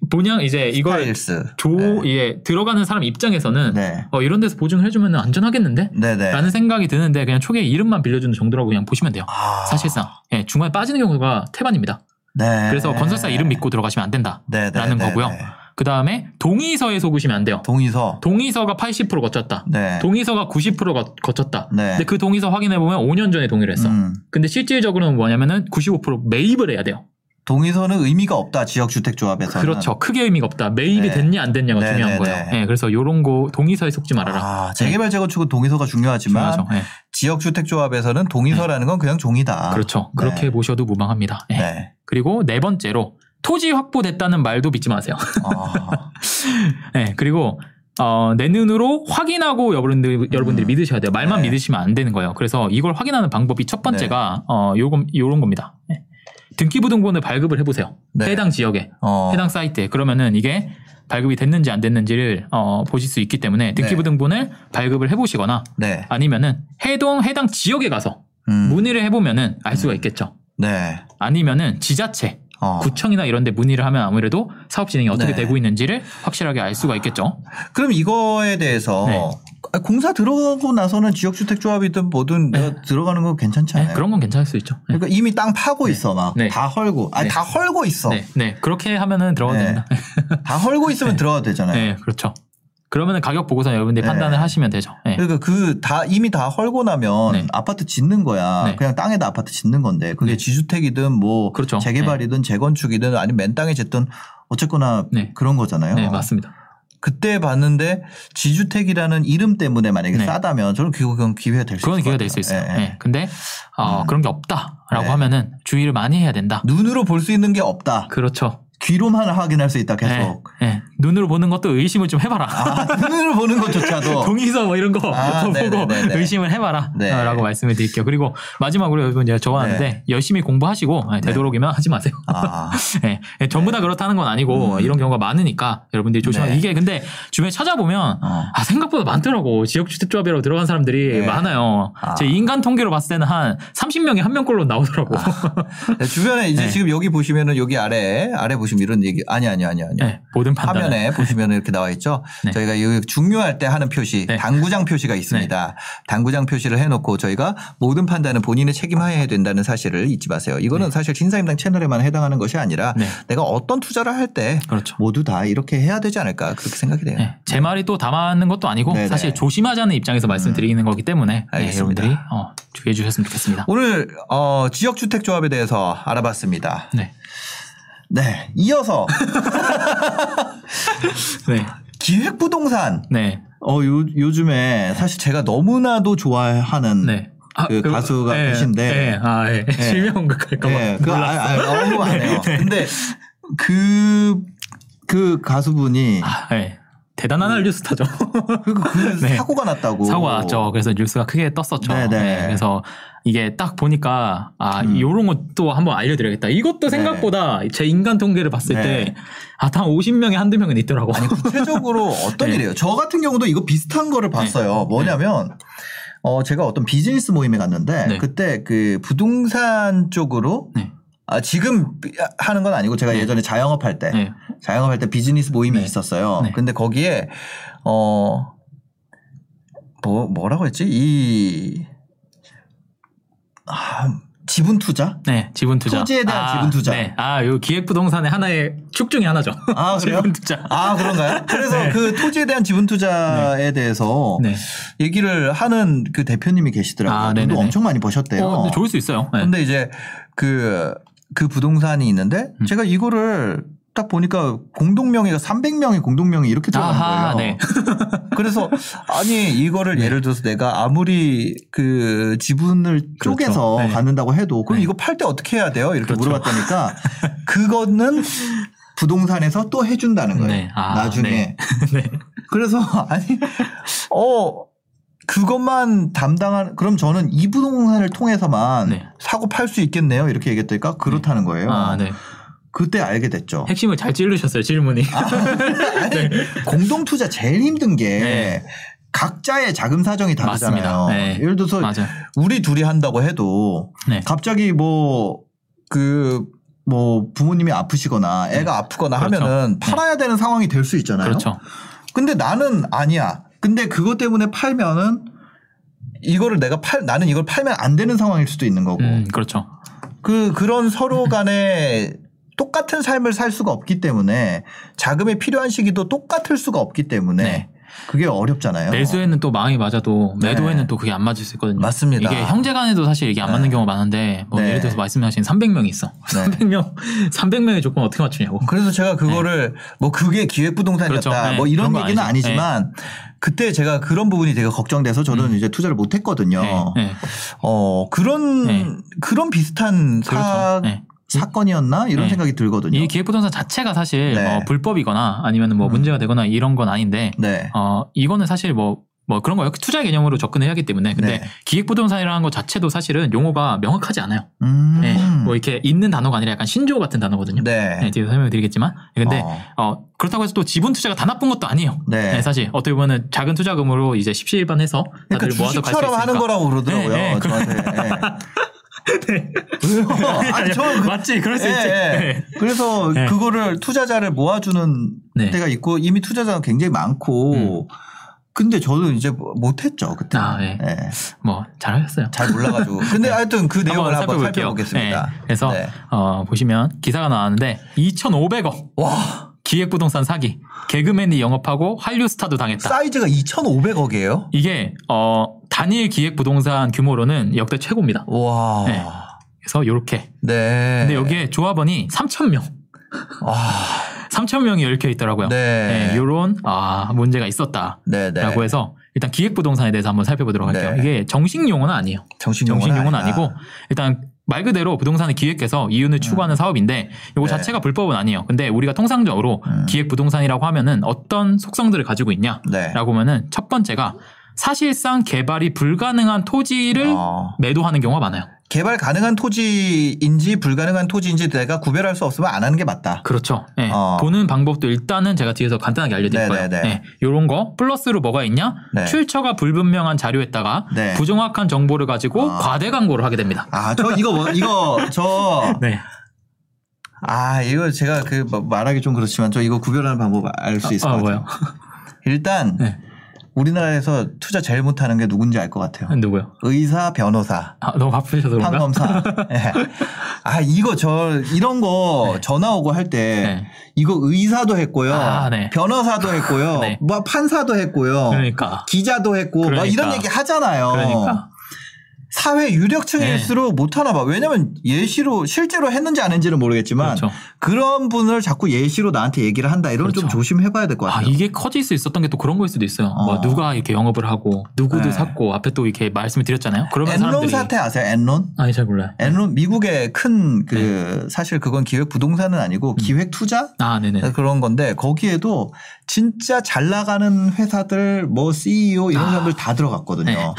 본영 이제 이걸 스타일스. 조 네. 예 들어가는 사람 입장에서는 네. 어 이런 데서 보증을 해주면 안전하겠는데? 네네. 라는 생각이 드는데 그냥 초기에 이름만 빌려주는 정도라고 그냥 보시면 돼요. 아, 사실상 예, 중간에 빠지는 경우가 태반입니다. 네. 그래서 건설사 이름 믿고 들어가시면 안 된다. 라는 네, 거고요. 네. 그 다음에 동의서에 속으시면 안 돼요. 동의서. 동의서가 80% 거쳤다. 네. 동의서가 90% 거- 거쳤다. 네. 근데 그 동의서 확인해 보면 5년 전에 동의를 했어. 음. 근데 실질적으로는 뭐냐면은 95% 매입을 해야 돼요. 동의서는 의미가 없다 지역 주택 조합에서는. 그렇죠. 크게 의미가 없다. 매입이 네. 됐냐 안 됐냐가 네, 중요한 네, 거예요. 네. 예, 그래서 요런 거 동의서에 속지 말아라. 아, 재개발 재건축은 동의서가 중요하지만. 예. 지역 주택 조합에서는 동의서라는 건 그냥 종이다. 그렇죠. 네. 그렇게 보셔도 무방합니다. 예. 네. 그리고 네 번째로 토지 확보됐다는 말도 믿지 마세요. 아, (laughs) 네, 그리고 어, 내 눈으로 확인하고 여러분들, 여러분들이 음. 믿으셔야 돼요. 말만 네. 믿으시면 안 되는 거예요. 그래서 이걸 확인하는 방법이 첫 번째가 어, 요건, 요런 겁니다. 네. 등기부등본을 발급을 해보세요. 네. 해당 지역에, 어. 해당 사이트에. 그러면은 이게 발급이 됐는지 안 됐는지를 어, 보실 수 있기 때문에 등기부등본을 발급을 해보시거나 네. 아니면은 해동, 해당 지역에 가서 음. 문의를 해보면은 알 수가 있겠죠. 네. 아니면은 지자체, 어. 구청이나 이런 데 문의를 하면 아무래도 사업 진행이 어떻게 네. 되고 있는지를 확실하게 알 수가 있겠죠. 그럼 이거에 대해서 네. 아, 공사 들어가고 나서는 지역 주택 조합이든 뭐든 내가 들어가는 거 괜찮지 네, 않아요? 그런 건 괜찮을 수 있죠. 네. 그러니까 이미 땅 파고 있어 막. 네. 다 헐고. 아니 네. 다 헐고 있어. 네, 네. 그렇게 하면은 들어가도 네. 됩니다. 다 헐고 있으면 (laughs) 네. 들어가도 되잖아요. 네, 그렇죠. 그러면은 가격 보고서 여러분들이 네. 판단을 하시면 되죠. 네. 그러니까 그 다 이미 다 헐고 나면 네. 아파트 짓는 거야. 네. 그냥 땅에다 아파트 짓는 건데 그게 네. 지주택이든 뭐 그렇죠. 재개발이든 재건축이든 아니면 맨 땅에 짓든 어쨌거나 네. 그런 거잖아요. 네, 맞습니다. 그때 봤는데 지주택이라는 이름 때문에 만약에 네. 싸다면 저는 그건 기회가 될 수 있을 그건 것 기회가. 될 수 있어요. 예, 예. 네. 근데 어, 음. 그런 게 없다라고 네. 하면은 주의를 많이 해야 된다. 눈으로 볼 수 있는 게 없다. 그렇죠. 귀로만 확인할 수 있다 계속. 네, 네. 눈으로 보는 것도 의심을 좀 해봐라. 아, 눈으로 보는 것조차도. (laughs) 동의서 뭐 이런 거 아, 보고 네네네네. 의심을 해봐라 네. 라고 말씀을 드릴게요. 그리고 마지막으로 여러분 제가 적어놨는데 네. 열심히 공부하시고 네, 되도록이면 하지 마세요. 아, (laughs) 네, 네, 전부 다 그렇다는 건 아니고 음. 이런 경우가 많으니까 여러분들이 조심하 네. 이게 근데 주변에 찾아보면 어. 아 생각보다 많더라고 지역주택조합이라고 들어간 사람들이 네. 많아요. 아. 제 인간 통계로 봤을 때는 한 30명이 한 명꼴로 나오더라고. 네, 주변에 이제 (laughs) 네. 지금 여기 보시면은 여기 아래 아래 보시면 이런 얘기 아니 아니 아니 아니. 네, 모든 판단. 화면에 보시면 이렇게 나와 있죠. 네. 저희가 여기 중요할 때 하는 표시, 네. 당구장 표시가 있습니다. 당구장 표시를 해놓고 저희가 모든 판단은 본인의 책임하에 된다는 사실을 잊지 마세요. 이거는 사실 신사임당 채널에만 해당하는 것이 아니라 네. 내가 어떤 투자를 할때 그렇죠. 모두 다 이렇게 해야 되지 않을까 그렇게 생각이 돼요. 네, 제 말이 또 담아는 것도 아니고 네네. 사실 조심하자는 입장에서 말씀드리는 거기 때문에 네, 알겠습니다. 여러분들이 어, 주의해 주셨으면 좋겠습니다. 오늘 어, 지역주택조합에 대해서 알아봤습니다. 네. 네, 이어서 (laughs) 네. 기획 부동산. 네. 어, 요, 요즘에 사실 제가 너무나도 좋아하는 네. 그 가수가 계신데. 네. 아, 예. 실명극 할까봐. 네, 그, 아. 아, 너무 안 해요. 네. 근데 그, 그 가수분이 아, 네. 대단한 한류 스타죠. 그, 그 (laughs) 네. 사고가 났다고. 사고가 났죠. 그래서 뉴스가 크게 떴었죠. 네네. 네, 그래서 이게 딱 보니까 아 음. 요런 것도 한번 알려드려야겠다. 이것도 생각보다 제 인간 통계를 봤을 네. 때 아, 단 50명에 한두 명은 있더라고. 아니, 구체적으로 (laughs) 어떤 네. 일이에요? 저 같은 경우도 이거 비슷한 거를 봤어요. 뭐냐면, 어, 제가 어떤 비즈니스 모임에 갔는데, 네. 그때 그 부동산 쪽으로, 네. 아, 지금 하는 건 아니고 제가 네. 예전에 자영업 할 때, 네. 자영업 할 때 비즈니스 모임이 네. 있었어요. 네. 근데 거기에, 어, 뭐, 뭐라고 했지? 이, 아, 지분 투자? 네, 지분 투자. 토지에 대한 아, 지분 투자. 네. 아, 요 기획 부동산의 하나의 축 중에 하나죠. 아, (laughs) 그래요? 지분 투자. 아, 그런가요? 그래서 네. 그 토지에 대한 지분 투자에 대해서 네. 얘기를 하는 그 대표님이 계시더라고요. 아, 돈도. 엄청 많이 버셨대요. 어, 근데 좋을 수 있어요. 네. 근데 이제 그 그 부동산이 있는데 음. 제가 이거를 딱 보니까 공동명의가 300명의 공동명의 이렇게 들어가는 아하, 거예요. 네. (laughs) 그래서 아니 이거를 예를 들어서 내가 아무리 그 지분을 그렇죠. 쪼개서 네. 갖는다고 해도 그럼 네. 이거 팔 때 어떻게 해야 돼요? 이렇게 그렇죠. 물어봤다니까 (laughs) 그거는 부동산에서 또 해준다는 거예요. 네. 아, 나중에. 네. (laughs) 네. 그래서 아니 어 그것만 담당한 그럼 저는 이 부동산을 통해서만 네. 사고 팔 수 있겠네요. 이렇게 얘기했더니까 그렇다는 거예요. 아, 네. 그때 알게 됐죠. 핵심을 잘 찌르셨어요, 질문이. 아니, (laughs) 공동 투자 제일 힘든 게 네. 각자의 자금 사정이 다르잖아요. 네. 예를 들어서 맞아요. 우리 둘이 한다고 해도 네. 갑자기 뭐그 뭐 부모님이 아프시거나 애가 아프거나 그렇죠. 하면은 네. 팔아야 되는 상황이 될 수 있잖아요. 그렇죠. 근데 나는 아니야. 근데 그것 때문에 팔면은 이거를 내가 팔 나는 이걸 팔면 안 되는 상황일 수도 있는 거고. 음, 그렇죠. 그 그런 서로 간에 똑같은 삶을 살 수가 없기 때문에 자금이 필요한 시기도 똑같을 수가 없기 때문에 네. 그게 어렵잖아요. 매수에는 또 마음이 맞아도 매도에는 네. 또 그게 안 맞을 수 있거든요. 맞습니다. 이게 형제 간에도 사실 이게 안 맞는 네. 경우가 많은데 뭐 네. 예를 들어서 말씀하신 300명이 있어. 네. 300명 300명의 조건 어떻게 맞추냐고. 그래서 제가 그거를 뭐 그게 기획부동산이었다 그렇죠. 네. 뭐 이런 얘기는 아니죠. 아니지만 그때 제가 그런 부분이 되게 걱정돼서 저는 이제 투자를 못 했거든요. 네. 네. 어 그런 네. 그런 비슷한 그렇죠. 사, 네. 사건이었나 이런 네. 생각이 들거든요. 이 기획부동산 자체가 사실 네. 어, 불법이거나 아니면 뭐 음. 문제가 되거나 이런 건 아닌데 네. 어 이거는 사실 뭐뭐 그런 거예요. 투자 개념으로 접근해야 하기 때문에. 근데 네. 기획부동산이라는 것 자체도 사실은 용어가 명확하지 않아요. 음. 네. 뭐 이렇게 있는 단어가 아니라 약간 신조어 같은 단어거든요. 네. 네, 뒤에서 설명을 드리겠지만. 근데 어. 어, 그렇다고 해서 또 지분 투자가 다 나쁜 것도 아니에요. 네. 네, 사실 어떻게 보면 작은 투자금으로 이제 십시일반해서 그러니까 다들 모아서 갈수 주식처럼 있으니까. 하는 거라고 그러더라고요. 네, 네. 저한테. (laughs) 네. 왜요? 아니, 저 그- 맞지, 그럴 수 예, 있지. 예. 네. 그래서 네. 그거를 투자자를 모아주는 네. 때가 있고 이미 투자자가 굉장히 많고 근데 저는 이제 뭐 못했죠 그때. 아, 예. 뭐 잘하셨어요. 잘 몰라가지고. (laughs) 근데 하여튼 그 내용을 한번 살펴볼게요. 살펴보겠습니다. 네, 그래서 네. 어, 보시면 기사가 나왔는데 2,500억 와 기획부동산 사기 개그맨이 영업하고 한류 스타도 당했다. 사이즈가 2,500억이에요? 이게 어, 단일 기획부동산 규모로는 역대 최고입니다. 와. 네. 그래서 이렇게. 네. 근데 여기에 조합원이 3,000명, 와. 3,000명이 얽혀 있더라고요. 네. 네, 이런 아, 문제가 있었다라고 네, 네. 해서 일단 기획부동산에 대해서 한번 살펴보도록 할게요. 네. 이게 정식 용어는 아니에요. 정신 정식 용어는. 아니고 일단 말 그대로 부동산을 기획해서 이윤을 추구하는 사업인데 이거 네. 자체가 불법은 아니에요. 근데 우리가 통상적으로 음. 기획 부동산이라고 하면은 어떤 속성들을 가지고 네. 있냐라고 하면은 첫 번째가 사실상 개발이 불가능한 토지를 어. 매도하는 경우가 많아요. 개발 가능한 토지인지 불가능한 토지인지 내가 구별할 수 없으면 안 하는 게 맞다. 그렇죠. 예. 어. 보는 방법도 일단은 제가 뒤에서 간단하게 알려드릴 거예요. 네네네. 예. 요런 거 플러스로 뭐가 있냐? 네. 출처가 불분명한 자료에다가 네. 부정확한 정보를 가지고 아. 과대 광고를 하게 됩니다. 아, 저 이거 뭐, 이거 저 (laughs) 네. 아, 이거 제가 그뭐 말하기 좀 그렇지만 저 이거 구별하는 방법 알 수 있을 아, 것 같아요. 일단 네. 우리나라에서 투자 제일 못하는 게 누군지 알 것 같아요. 누구요? 의사, 변호사, 아, 너무 바쁘셔서 그런가? 판검사. (laughs) 예. 아, 이거 저 이런 거 네. 전화 오고 할 때 네. 이거 의사도 했고요. 아, 네. 변호사도 했고요. (laughs) 네. 뭐 판사도 했고요. 그러니까. 기자도 했고 막 그러니까. 이런 얘기 하잖아요. 그러니까. 사회 유력층일수록 못하나 봐. 왜냐면 예시로 실제로 했는지 안 했는지는 모르겠지만 그렇죠. 그런 분을 자꾸 예시로 나한테 얘기를 한다. 좀 그렇죠. 조심해봐야 될것 아, 같아요. 이게 커질 수 있었던 게 또 그런 거일 수도 있어요. 뭐 어. 누가 이렇게 영업을 하고 누구도 네. 샀고 앞에 또 이렇게 말씀을 드렸잖아요. 그러면 엔론 사람들이 사태 아세요? 엔론? 아니 잘 몰라요. 엔론 미국의 큰그 네. 사실 그건 기획 부동산은 아니고 기획 투자 아, 네네. 그런 건데 거기에도 진짜 잘 나가는 회사들 뭐 CEO 이런 아. 사람들 다 들어갔거든요.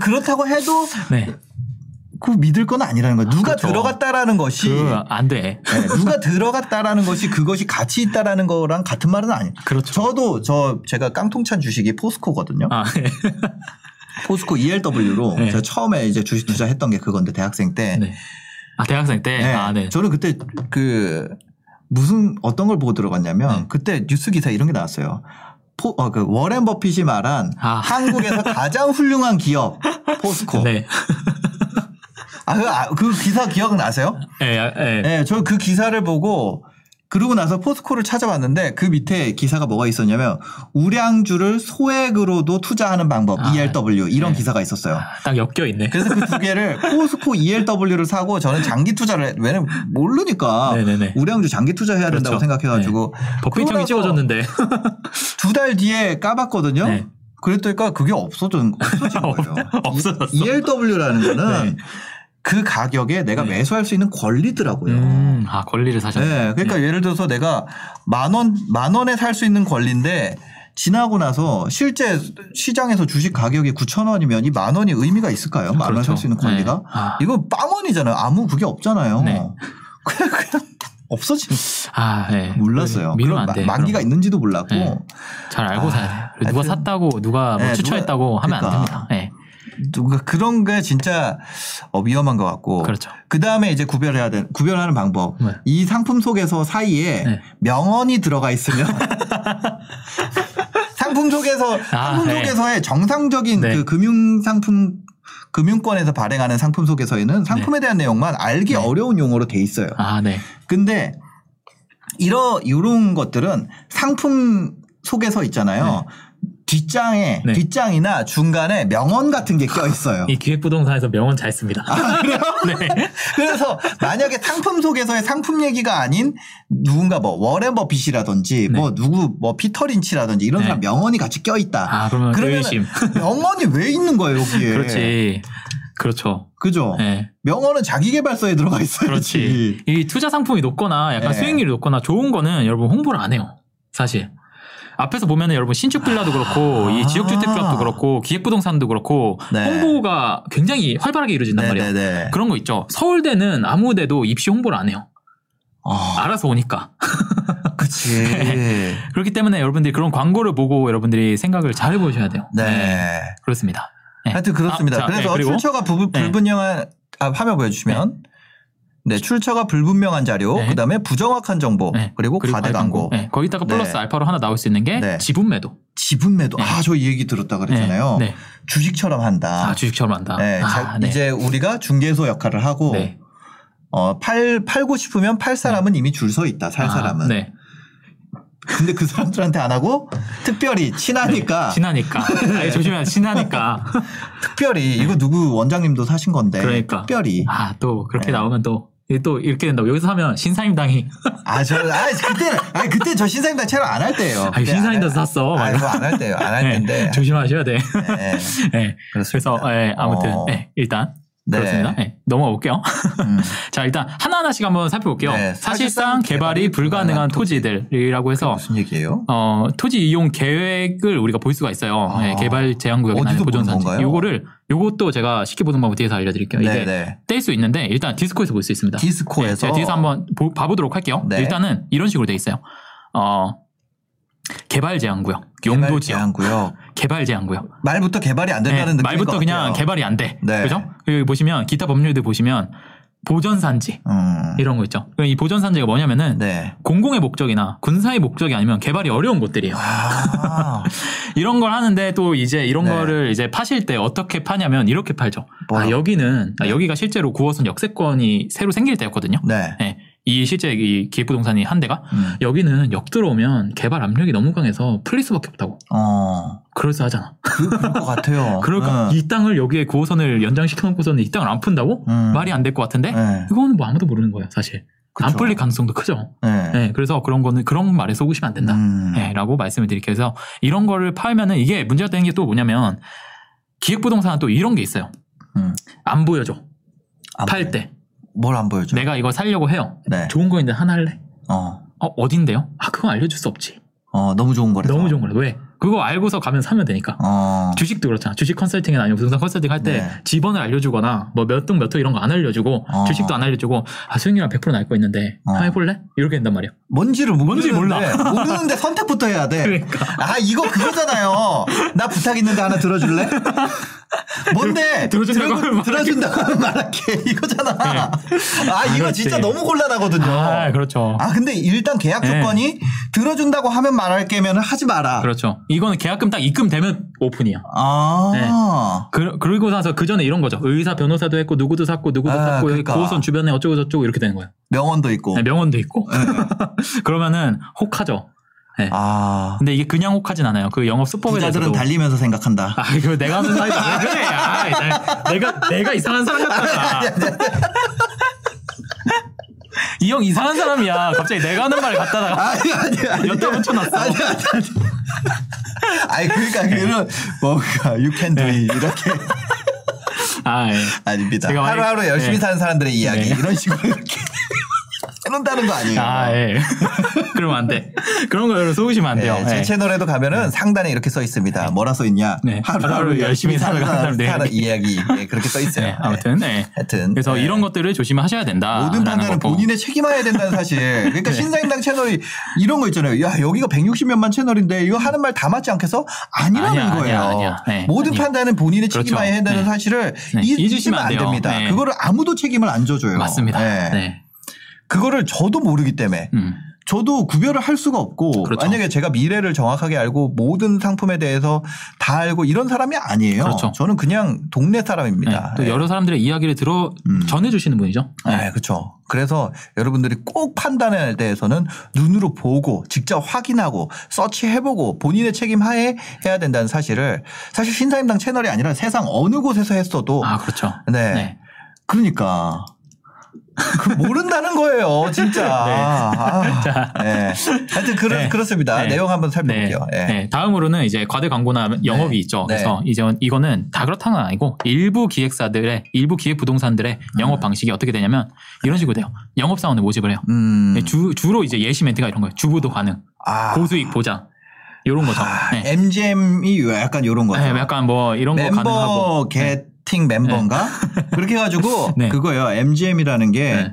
그렇다고 해도 네. 그 믿을 건 아니라는 거예요. 누가 그렇죠. 들어갔다라는 것이 그 안 돼. 네, 누가 들어갔다라는 것이 그것이 가치 있다라는 거랑 같은 말은 아니에요. 그렇죠. 저도 저 제가 깡통찬 주식이 포스코거든요. 아, 네. 포스코 ELW로 네. 제가 처음에 이제 주식 투자했던 게 그건데 대학생 때. 네. 아, 대학생 때? 네. 아, 네. 저는 그때 그 무슨 어떤 걸 보고 들어갔냐면 네. 그때 뉴스 기사 이런 게 나왔어요. 포, 어, 그 워렌 버핏이 말한 아. 한국에서 (laughs) 가장 훌륭한 기업 포스코. 네. 아, 그, 아, 그 기사 기억은 나세요? 예, 예. 네, 저그 기사를 보고 그러고 나서 포스코를 찾아봤는데 그 밑에 기사가 뭐가 있었냐면 우량주를 소액으로도 투자하는 방법 아, ELW 이런 네. 기사가 있었어요. 아, 딱 엮여 있네. 그래서 그 두 개를 (laughs) 포스코 ELW를 사고 저는 장기 투자를 했, 왜냐면 모르니까 네네네. 우량주 장기 투자해야 된다고 그렇죠. 생각해가지고 버핏 형이 나서 찍어줬는데 두 달 뒤에 까봤거든요. 네. 그랬더니까 그게 없어진, (laughs) 없어진 거예요. 없어졌어. ELW라는 거는 네. 그 가격에 내가 네. 매수할 수 있는 권리더라고요. 음, 아 권리를 사셨네. 네, 그러니까 예를 들어서 내가 만 원, 만 원에 살 수 있는 권리인데 지나고 나서 실제 시장에서 주식 가격이 9천 원이면 이 만 원이 의미가 있을까요? 만원 그렇죠. 살수 있는 권리가? 네. 아. 이거 빵원이잖아요. 아무 그게 없잖아요. 네. (laughs) 그냥, 그냥 없어진 아, 네. 몰랐어요. 그런 안 돼. 마- 만기가. 있는지도 몰랐고 네. 잘 알고 아, 사야 돼. 그리고 누가 샀다고 누가 뭐 네, 추천했다고 누가- 하면 안 그러니까. 됩니다. 네. 누가 그런 게 진짜 어, 위험한 것 같고 그렇죠. 그 다음에 이제 구별해야 돼 구별하는 방법. 네. 이 상품 속에서 사이에 네. 명언이 들어가 있으면 (laughs) 상품 속에서 아, 상품 네. 속에서의 정상적인 네. 그 금융 상품 금융권에서 발행하는 상품 속에서에는 상품에 대한 내용만 알기 네. 어려운 용어로 돼 있어요. 아, 네. 근데 이러 이런 것들은 상품 속에서 있잖아요. 뒷장에 네. 뒷장이나 중간에 명언 같은 게 껴 있어요. 이 기획부동산에서 명언 잘 씁니다. 아, (laughs) 네. (laughs) 그래서 만약에 상품 속에서의 상품 얘기가 아닌 누군가 뭐 워렌 버핏이라든지 네. 뭐 누구 뭐 피터 린치라든지 이런 네. 사람 명언이 같이 껴 있다. 아, 그러면 그러면은 의심. (laughs) 명언이 왜 있는 거예요 여기에? 그렇지. 그렇죠. 그죠? 네. 명언은 자기 개발서에 들어가 있어야지. 그렇지. 이 투자 상품이 높거나 약간 네. 수익률이 높거나 좋은 거는 여러분 홍보를 안 해요. 사실. 앞에서 보면은 여러분 신축 빌라도 그렇고 아. 이 지역 주택조합도 그렇고 기획부동산도 그렇고 네. 홍보가 굉장히 활발하게 이루어진단 말이에요. 네네네. 그런 거 있죠. 서울대는 아무데도 입시 홍보를 안 해요. 아, 알아서 오니까. (laughs) 그치. (laughs) 네. 그렇기 때문에 여러분들이 그런 광고를 보고 여러분들이 생각을 잘 해보셔야 돼요. 네. 그렇습니다. 네. 하여튼 그렇습니다. 아, 자, 그래서 네, 출처가 부, 네. 불분명한 아, 화면 보여주시면 네, 출처가 불분명한 자료, 네. 그다음에 부정확한 정보, 네. 그리고, 과대 광고, 네. 거기다가 플러스 네. 알파로 하나 나올 수 있는 게 네. 지분 매도. 지분 매도. 네. 아, 저 이 얘기 들었다 그랬잖아요. 주식처럼 한다. 아, 주식처럼 한다. 네, 아, 자, 네. 이제 우리가 중개소 역할을 하고 네. 어, 팔 팔고 싶으면 팔 사람은 이미 줄 서 있다. 살 아, 사람은. 네. 근데 그 사람들한테 안 하고 특별히 친하니까 (laughs) 친하니까. 아니, 조심해야 돼. 친하니까. (laughs) 특별히 이거 누구 원장님도 사신 건데 그러니까. 특별히 아, 또 그렇게 네. 나오면 또, 또 이렇게 된다고. 여기서 하면 신사임당이. 아, 저, 아, 그때, 아, 그때 저 신사임당 채널 안 할 때예요. 아니, 신사임당 샀어. 아, 이거 안 할 때요. 안할 네, 텐데. 조심하셔야 돼. 네, (laughs) 네. 그래서, 예, 아무튼, 어, 네, 일단. 네. 그렇습니다. 네, 넘어가 볼게요. 음. (laughs) 자, 일단 하나하나씩 한번 살펴볼게요. 네, 사실상 사실상 개발이 불가능한 토지들이라고 해서 무슨 얘기예요? 어, 토지 이용 계획을 우리가 볼 수가 있어요. 아. 네, 개발 제한 구역이나 보존산지. 요거를 요것도 제가 쉽게 보는 방법 뒤에서 알려드릴게요. 이게 네네. 뗄수 있는데 일단 디스코에서 볼 수 있습니다. 디스코에서. 네, 제가 뒤에서 한번 보, 봐보도록 할게요. 네. 일단은 이런 식으로 돼 있어요. 어, 개발 제한 구역, 용도 지역, 제한구요. 개발 제한 구역. 말부터 개발이 안 네, 된다는 느낌. 말부터 그냥 개발이 안 돼. 네. 그죠? 여기 보시면 기타 법률들 보시면 보전산지 음. 이런 거 있죠. 이 보전산지가 뭐냐면은 네. 공공의 목적이나 군사의 목적이 아니면 개발이 어려운 곳들이에요. 아, (laughs) 이런 걸 하는데 또 이제 이런 네. 거를 이제 파실 때 어떻게 파냐면 이렇게 팔죠. 아, 여기는 아, 네. 여기가 실제로 9호선 역세권이 새로 생길 때였거든요. 네. 네. 이 실제 이 기획부동산이 한 대가 음. 여기는 역 들어오면 개발 압력이 너무 강해서 풀릴 수밖에 없다고. 어, 그럴싸 하잖아. 그, 그럴 것 같아요. (laughs) 그러니까 음. 이 땅을 여기에 9호선을 연장시켜 놓고서는 이 땅을 안 푼다고? 음. 말이 안 될 것 같은데? 네. 이거는 뭐 아무도 모르는 거예요, 사실. 안 그쵸. 풀릴 가능성도 크죠. 네. 네, 그래서 그런 거는 그런 말에 속으시면 안 된다. 음. 네, 라고 말씀을 드릴게요. 그래서 이런 거를 팔면은 이게 문제가 되는 게 또 뭐냐면 기획부동산은 또 이런 게 있어요. 음. 안 보여줘. 안 팔. 때. 뭘 안 보여줘? 내가 이거 살려고 해요. 네. 좋은 거 있는데 하나 할래? 어. 어, 어딘데요? 아, 그건 알려줄 수 없지. 어, 너무 좋은 거래서. 너무 좋은 거라. 왜? 그거 알고서 가면 사면 되니까. 어. 주식도 그렇잖아. 주식 컨설팅이나 아니면 부동산 컨설팅 할때 네. 지번을 알려주거나 뭐 몇 등 몇 호 이런 거 안 알려주고 어. 주식도 안 알려주고 아 수익률 한100% 날 거 있는데 어. 한번 해볼래? 이렇게 된단 말이야. 뭔지를 뭔지 모르는데, (laughs) 모르는데 선택부터 해야 돼. 그러니까. 아, 이거 그거잖아요. 나 부탁 있는데 하나 들어줄래? (laughs) 뭔데? 들어준다고 하면 말할게. 들어준다고 하면 말할게. 이거잖아. 아, 이거 그렇지. 진짜 너무 곤란하거든요. 아, 그렇죠. 아, 근데 일단 계약 네. 조건이 들어준다고 하면 말할게면 하지 마라. 그렇죠. 이거는 계약금 딱 입금되면 오픈이야. 아. 그, 그리고 나서 그 전에 이런 거죠. 의사, 변호사도 했고, 누구도 샀고, 누구도 아, 샀고, 그러니까. 고선 주변에 어쩌고 저쩌고 이렇게 되는 거예요. 명언도 있고. 네, 명언도 있고. (laughs) 그러면은 혹하죠. 네. 아. 근데 이게 그냥 혹하진 않아요. 그 영업 수법에 부자들은 대해서도. 달리면서 생각한다. 아, 이거 내가 하는 사이다. 왜 그래? 아, 나- 내가, 내가 이상한 사람 같다. (laughs) 이 형 이상한 사람이야. 갑자기 내가 하는 말 갖다가 아니, 아니, 아니. 여기다 붙여놨어. 아니, 아니, 아니. 아니, 그러니까, 그런, 뭔가, you can do it. 이렇게. 아, 예. 아닙니다. 하루하루 열심히 네. 사는 사람들의 이야기. 네. 이런 식으로 이렇게. 해놓는다는 거 아니에요. 아, 예. (laughs) 그러면 안 돼. 그런 거 여러분 속으시면 안 돼요. 네, 제 예. 채널에도 가면은 상단에 이렇게 써 있습니다. 뭐라 써 있냐? 네. 하루하루 열심히 사는 사람들 사는 이야기. 네, 그렇게 써 있어요. 네, 아무튼, 네. 하여튼. 그래서 네. 이런 것들을 조심하셔야 된다. 모든 판단은 본인의 책임해야 된다는 사실. 그러니까 (laughs) 네. 신사임당 채널이 이런 거 있잖아요. 야 여기가 160몇만 채널인데 이거 하는 말 다 맞지 않겠어? 아니라는 아니야, 거예요. 아니야, 아니야. 네, 모든. 판단은 본인의 그렇죠. 책임해야 한다는 네. 사실을 네, 잊- 잊으시면 안 안. 됩니다. 네. 그거를 아무도 책임을 안 져줘요. 맞습니다. 네. 네. 그거를 저도 모르기 때문에 음. 저도 구별을 할 수가 없고 그렇죠. 만약에 제가 미래를 정확하게 알고 모든 상품에 대해서 다 알고 이런 사람이 아니에요. 그렇죠. 저는 그냥 동네 네. 사람입니다. 또 네. 여러 사람들의 이야기를 들어 음. 전해주시는 분이죠. 네, 그렇죠. 그래서 여러분들이 꼭 판단에 대해서는 눈으로 보고 직접 확인하고 서치해보고 본인의 책임 하에 해야 된다는 사실을 사실 신사임당 채널이 아니라 세상 어느 곳에서 했어도 아, 그렇죠. 네. 네. 그러니까 그 모른다는 거예요, 진짜. (laughs) 아, 자. 네. 하여튼 그렇, 네. 그렇습니다. 네. 내용 한번 네. 살펴볼게요. 예. 네. 다음으로는 이제 과대 광고나 영업이 네. 있죠. 네. 그래서 이제 이거는 다 그렇다는 건 아니고 일부 기획사들의 일부 기획 부동산들의 영업 방식이 어떻게 되냐면 이런 식으로 돼요. 영업 사원을 모집을 해요. 음. 네, 주, 주로 이제 예시 멘트가 이런 거예요. 주부도 가능, 아, 고수익 보장 이런 거죠. 아, 네. MGM이 약간 이런 거죠. 네, 약간 뭐 이런 거 멤버 가능하고. 네. 게팅 멤버인가? 그렇게 해가지고 (laughs) 네. 그거예요. MGM이라는 게 네.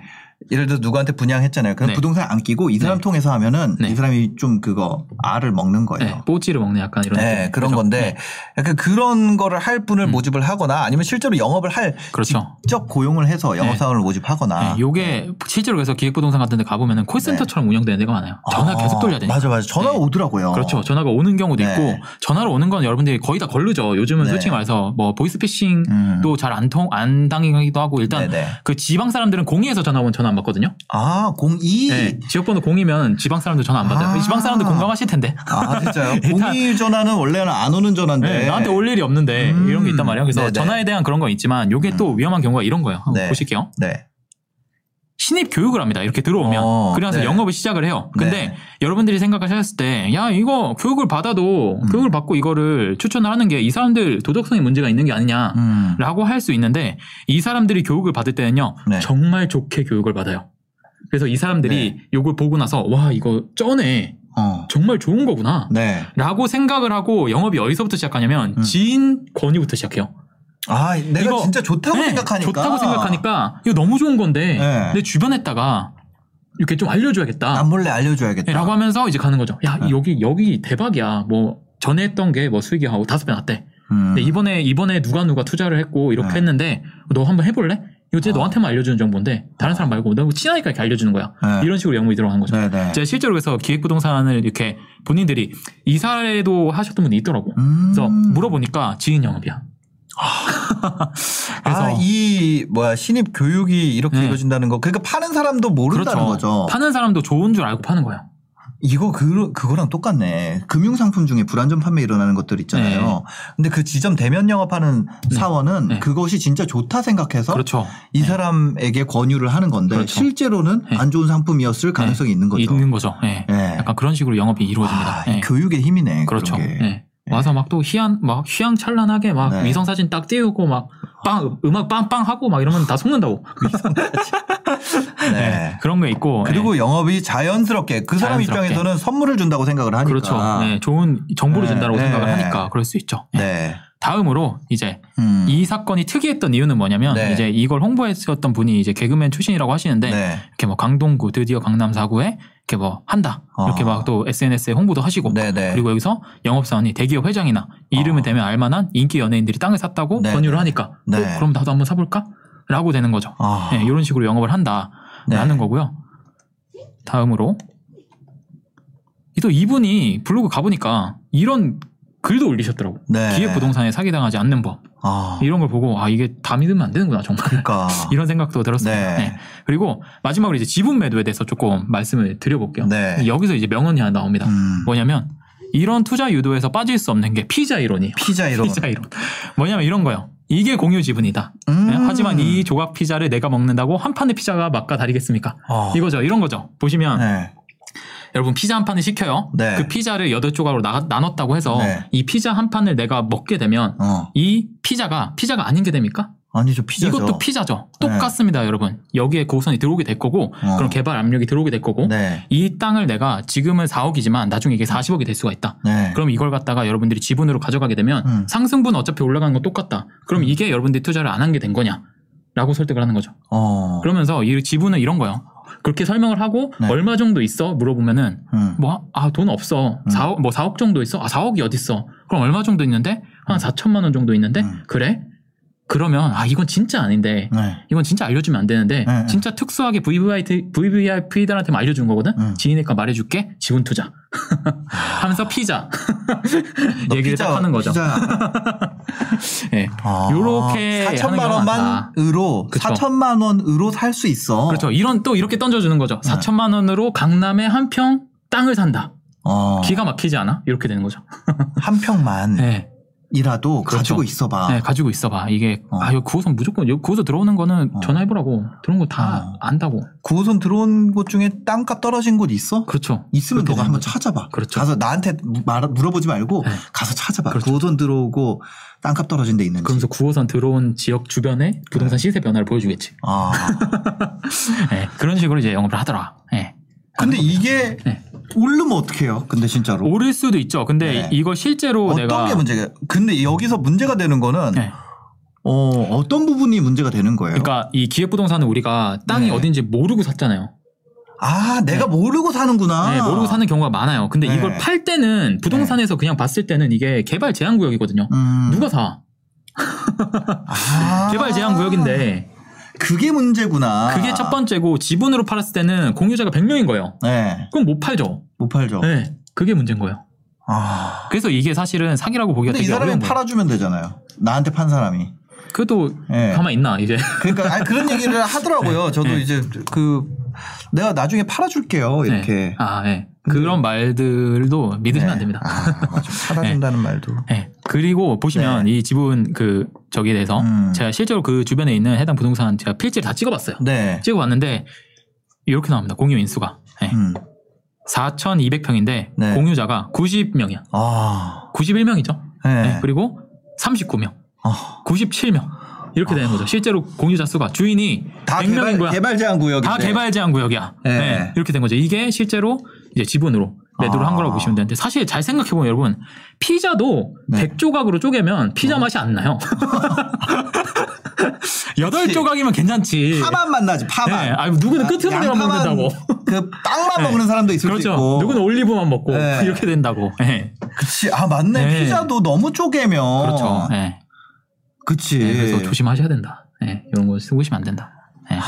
예를 들어 누구한테 분양했잖아요. 그럼 네. 부동산 안 끼고 이 사람 네. 통해서 하면은 네. 이 사람이 좀 그거 알을 먹는 거예요. 네, 뽀찌를 먹는 약간 이런 네. 그런 그죠? 건데 네, 약간 그런 거를 할 분을 음. 모집을 하거나 아니면 실제로 영업을 할 그렇죠. 직접 고용을 해서 영업 네. 사원을 모집하거나 네, 요게 실제로 그래서 기획부동산 같은 데 가보면은 콜센터처럼 운영되는 데가 많아요. 전화 아, 계속 돌려야 되니까. 맞아 맞아. 전화가 네. 오더라고요. 그렇죠. 전화가 오는 경우도 네. 있고 전화로 오는 건 여러분들이 거의 다 걸르죠. 요즘은 네. 솔직히 말해서 뭐 보이스피싱도 음. 잘안 통 안 당하기도 하고 일단. 그 지방 사람들은 공의에서 전화 오면 전화 안 받거든요. 아, 02. 네, 지역번호 공이면 지방 사람들 전화 안 받아요. 아. 지방 사람들 공감하실 텐데. 아, 진짜요? (laughs) 일단- 02 전화는 원래는 안 오는 전화인데. 네, 나한테 올 일이 없는데 음. 이런 게 있단 말이에요. 그래서 네네. 전화에 대한 그런 건 있지만 요게 또 위험한 경우가 이런 거예요. 한번 네. 보실게요. 네. 신입 교육을 합니다. 이렇게 들어오면. 어, 그래서 네. 영업을 시작을 해요. 근데 네. 여러분들이 생각하셨을 때, 야, 이거 교육을 받아도, 음. 교육을 받고 이거를 추천을 하는 게 이 사람들 도덕성에 문제가 있는 게 아니냐. 음. 라고 할수 있는데, 이 사람들이 교육을 받을 때는요, 네. 정말 좋게 교육을 받아요. 그래서 이 사람들이 요걸 보고 나서, 와, 이거 쩌네. 어. 정말 좋은 거구나. 네. 라고 생각을 하고 영업이 어디서부터 시작하냐면, 음. 지인 권유부터 시작해요. 아, 내가 이거- 진짜 좋다고 네, 생각하니까. 좋다고 생각하니까, 이거 너무 좋은 건데, 네. 내 주변에다가 이렇게 좀 알려줘야겠다. 남 몰래 알려줘야겠다. 네, 라고 하면서 이제 가는 거죠. 야, 네. 여기, 여기 대박이야. 뭐, 전에 했던 게 뭐 수익이 하고 다섯 배 났대. 음. 근데 이번에, 이번에 누가 누가 투자를 했고 이렇게 네. 했는데 너 한번 해볼래? 이거 진짜 어. 너한테만 알려주는 정보인데 다른 사람 말고 너 친하니까 이렇게 알려주는 거야. 네. 이런 식으로 영업이 들어가는 거죠. 네 네. 제가 실제로 그래서 기획부동산을 이렇게 본인들이 이사례도 하셨던 분이 있더라고. 음. 그래서 물어보니까 지인 영업이야. 그래서 아, 이, 뭐야, 신입 교육이 이렇게 네. 이루어진다는 거. 그러니까 파는 사람도 모른다는 그렇죠. 거죠. 파는 사람도 좋은 줄 알고 파는 거예요. 이거 그, 그거랑 똑같네. 금융 상품 중에 불안전 판매 일어나는 것들 있잖아요. 네. 근데 그 지점 대면 영업하는 사원은 네. 그것이 진짜 좋다 생각해서 그렇죠. 이 사람에게 권유를 하는 건데 그렇죠. 실제로는 네. 안 좋은 상품이었을 가능성이 있는 거죠. 있는 거죠. 예. 네. 약간 그런 식으로 영업이 이루어집니다. 아, 교육의 힘이네. 그렇죠. 예. 와서 막 또 희한 막 휘황찬란하게 막 네. 위성 사진 딱 띄우고 막 빵 음악 빵빵 하고 막 이러면 다 속는다고. 네. 그런 게 있고. 그리고 예. 영업이 자연스럽게 그 사람 자연스럽게. 입장에서는 선물을 준다고 생각을 하니까. 그렇죠. 네, 좋은 정보를 네, 준다고 네. 생각을 하니까 그럴 수 있죠. 예. 네. 다음으로 이제 음. 이 사건이 특이했던 이유는 뭐냐면 네. 이제 이걸 홍보했었던 분이 이제 개그맨 출신이라고 하시는데 네. 이렇게 뭐 강동구 드디어 강남 4구에 이렇게 뭐 한다 이렇게 어. 막또 SNS에 홍보도 하시고 네, 네. 그리고 여기서 영업사원이 대기업 회장이나 이름을 어. 대면 알만한 인기 연예인들이 땅을 샀다고 네, 권유를 네. 하니까 네. 어, 그럼 나도 한번 사볼까? 라고 되는 거죠. 아. 네, 이런 식으로 영업을 한다라는 네. 거고요. 다음으로 또 이분이 블로그 가보니까 이런 글도 올리셨더라고. 네. 기획 부동산에 사기당하지 않는 법 아. 이런 걸 보고 아 이게 다 믿으면 안 되는구나 정말 그러니까. (laughs) 이런 생각도 들었습니다. 네. 네. 그리고 마지막으로 이제 지분 매도에 대해서 조금 말씀을 드려볼게요. 네. 여기서 이제 명언이 하나 나옵니다. 음. 뭐냐면 이런 투자 유도에서 빠질 수 없는 게 피자 이론이에요. 피자 이런. (laughs) 피자 이론. 뭐냐면 이런 거요. 이게 공유 지분이다. 음. 네, 하지만 이 조각 피자를 내가 먹는다고 한 판의 피자가 맛과 다르겠습니까? 어. 이거죠. 이런 거죠. 보시면 네. 여러분 피자 한 판을 시켜요. 네. 그 피자를 여덟 조각으로 나, 나눴다고 해서 네. 이 피자 한 판을 내가 먹게 되면 어. 이 피자가 피자가 아닌 게 됩니까? 아니죠 피자죠. 이것도 피자죠. 네. 똑같습니다, 여러분. 여기에 고선이 들어오게 될 거고 어. 그럼 개발 압력이 들어오게 될 거고 네. 이 땅을 내가 지금은 4억이지만 나중에 이게 40억이 될 수가 있다. 네. 그럼 이걸 갖다가 여러분들이 지분으로 가져가게 되면 음. 상승분 어차피 올라가는 건 똑같다. 그럼 이게 여러분들이 투자를 안 한 게 된 거냐? 라고 설득을 하는 거죠. 어. 그러면서 이 지분은 이런 거예요. 그렇게 설명을 하고 네. 얼마 정도 있어? 물어보면은 음. 뭐아 돈 없어. 음. 4억 뭐 4억 정도 있어? 아 4억이 어디 있어? 그럼 얼마 정도 있는데? 한 4천만 원 정도 있는데? 음. 그래? 그러면 아 이건 진짜 아닌데 네. 이건 진짜 알려주면 안 되는데 네. 진짜 특수하게 VVIP, VVIP들한테만 알려주는 거거든. 음. 지니까 말해줄게. 지분 투자. (laughs) 하면서 피자 (laughs) 너 얘기를 피자, 딱 하는 거죠. (laughs) 예. 아, 요렇게 하는 4천만 경우가 많다. 원만으로 그쵸. 4천만 원으로 살 수 있어. 그렇죠. 이런 또 이렇게 던져주는 거죠. 네. 4천만 원으로 강남에 한 평 땅을 산다. 어. 기가 막히지 않아? 이렇게 되는 거죠. 한 평만 네. 이라도 그렇죠. 가지고 있어봐. 네, 가지고 있어봐. 이게 어. 아, 이거 구호선 무조건 여기 구호선 들어오는 거는 어. 전화해보라고. 들어온 거다 어. 안다고. 9호선 들어온 곳 중에 땅값 떨어진 곳 있어? 그렇죠. 있으면 너가 한번 거죠. 찾아봐. 그렇죠. 가서 나한테 말, 물어보지 말고 네. 가서 찾아봐. 그렇죠. 9호선 들어오고 땅값 떨어진 데 있는지. 그러면서 9호선 들어온 지역 주변에 부동산 시세 변화를 보여주겠지. 아. (laughs) 네, 그런 식으로 이제 영업을 하더라. 네. 근데 이게 네. 오르면 어떡해요? 근데 진짜로. 오를 수도 있죠. 근데 네. 이거 실제로 어떤 내가 게 문제가? 근데 여기서 문제가 되는 거는 네. 어, 어떤 부분이 문제가 되는 거예요? 그러니까 이 기획부동산은 우리가 땅이 네. 어딘지 모르고 샀잖아요. 아, 내가 모르고 사는구나. 네, 모르고 사는 경우가 많아요. 근데 네. 이걸 팔 때는 부동산에서 그냥 봤을 때는 이게 개발 제한 구역이거든요. 음. 누가 사? 아. (laughs) 개발 제한 구역인데 그게 문제구나. 그게 첫 번째고 지분으로 팔았을 때는 공유자가 100명인 거예요. 네. 그럼 못 팔죠. 못 팔죠. 네. 그게 문제인 거예요. 아. 그래서 이게 사실은 사기라고 보기가 근데 이 되게 사람이 어려운 거예요. 팔아주면 되잖아요. 나한테 판 사람이. 그래도 예. 가만 있나 이제. 그러니까 아니, 그런 얘기를 하더라고요. 저도 네. 이제 그 내가 나중에 팔아줄게요. 이렇게. 네. 아, 예. 그런 말들도 믿으시면 네. 안 됩니다. 아, 맞아. 팔아준다는 (laughs) 말도. 예. 그리고 보시면 이 지분 그 저기에 대해서 네. 음. 제가 실제로 그 주변에 있는 해당 부동산 제가 필지를 다 찍어봤어요. 네. 찍어봤는데 이렇게 나옵니다. 공유 인수가. 예. 음. 4,200평인데 네. 공유자가 90명이야. 아. 91명이죠. 네. 그리고 39명, 아. 97명 이렇게 되는 거죠. 실제로 공유자 수가 주인이 다 100명인 개발, 거야. 개발 제한 구역인데. 다 개발 제한 구역이야. 네. 네, 이렇게 된 거죠. 이게 실제로 이제 지분으로 매도를 한 아. 거라고 보시면 되는데 사실 잘 생각해 보면 여러분 피자도 네. 100조각으로 쪼개면 피자 맛이 안 나요. (laughs) 여덟 조각이면 괜찮지. 파만 만나지 파만. 네, 아니, 누구는 끄트머리만 양파만 먹는다고. 그 빵만 네. 먹는 사람도 있을 그렇죠. 수 있고. 누구는 올리브만 먹고 네. (laughs) 이렇게 된다고. 네. 그치. 아 맞네. 네. 피자도 너무 쪼개면. 그렇죠. 네. 그치. 네, 그래서 조심하셔야 된다. 네, 이런 거 쓰고 싶으면 안 된다. 네.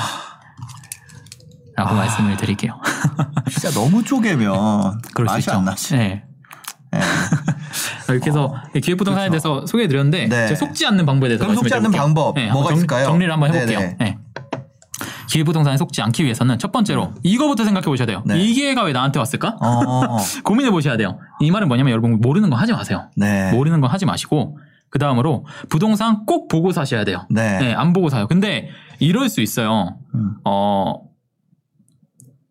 라고 아. 말씀을 드릴게요. (laughs) 피자 너무 쪼개면 그럴 수 맛이 있죠. 안 나지. 네. 네. 이렇게 해서 기획부동산에 그렇죠. 대해서 소개해드렸는데 네. 속지 않는 방법에 대해서 그럼 속지 않는 말씀해드릴게요. 방법 네, 뭐가 정- 있을까요? 정리를 한번 해볼게요. 네네. 네. 기획부동산에 속지 않기 위해서는 첫 번째로 이거부터 생각해 보셔야 돼요. 네. 이 기회가 왜 나한테 왔을까? 어. (laughs) 고민해 보셔야 돼요. 이 말은 뭐냐면 여러분 모르는 거 하지 마세요. 네. 모르는 거 하지 마시고 그 다음으로 부동산 꼭 보고 사셔야 돼요. 네. 네, 안 보고 사요. 근데 이럴 수 있어요. 음. 어,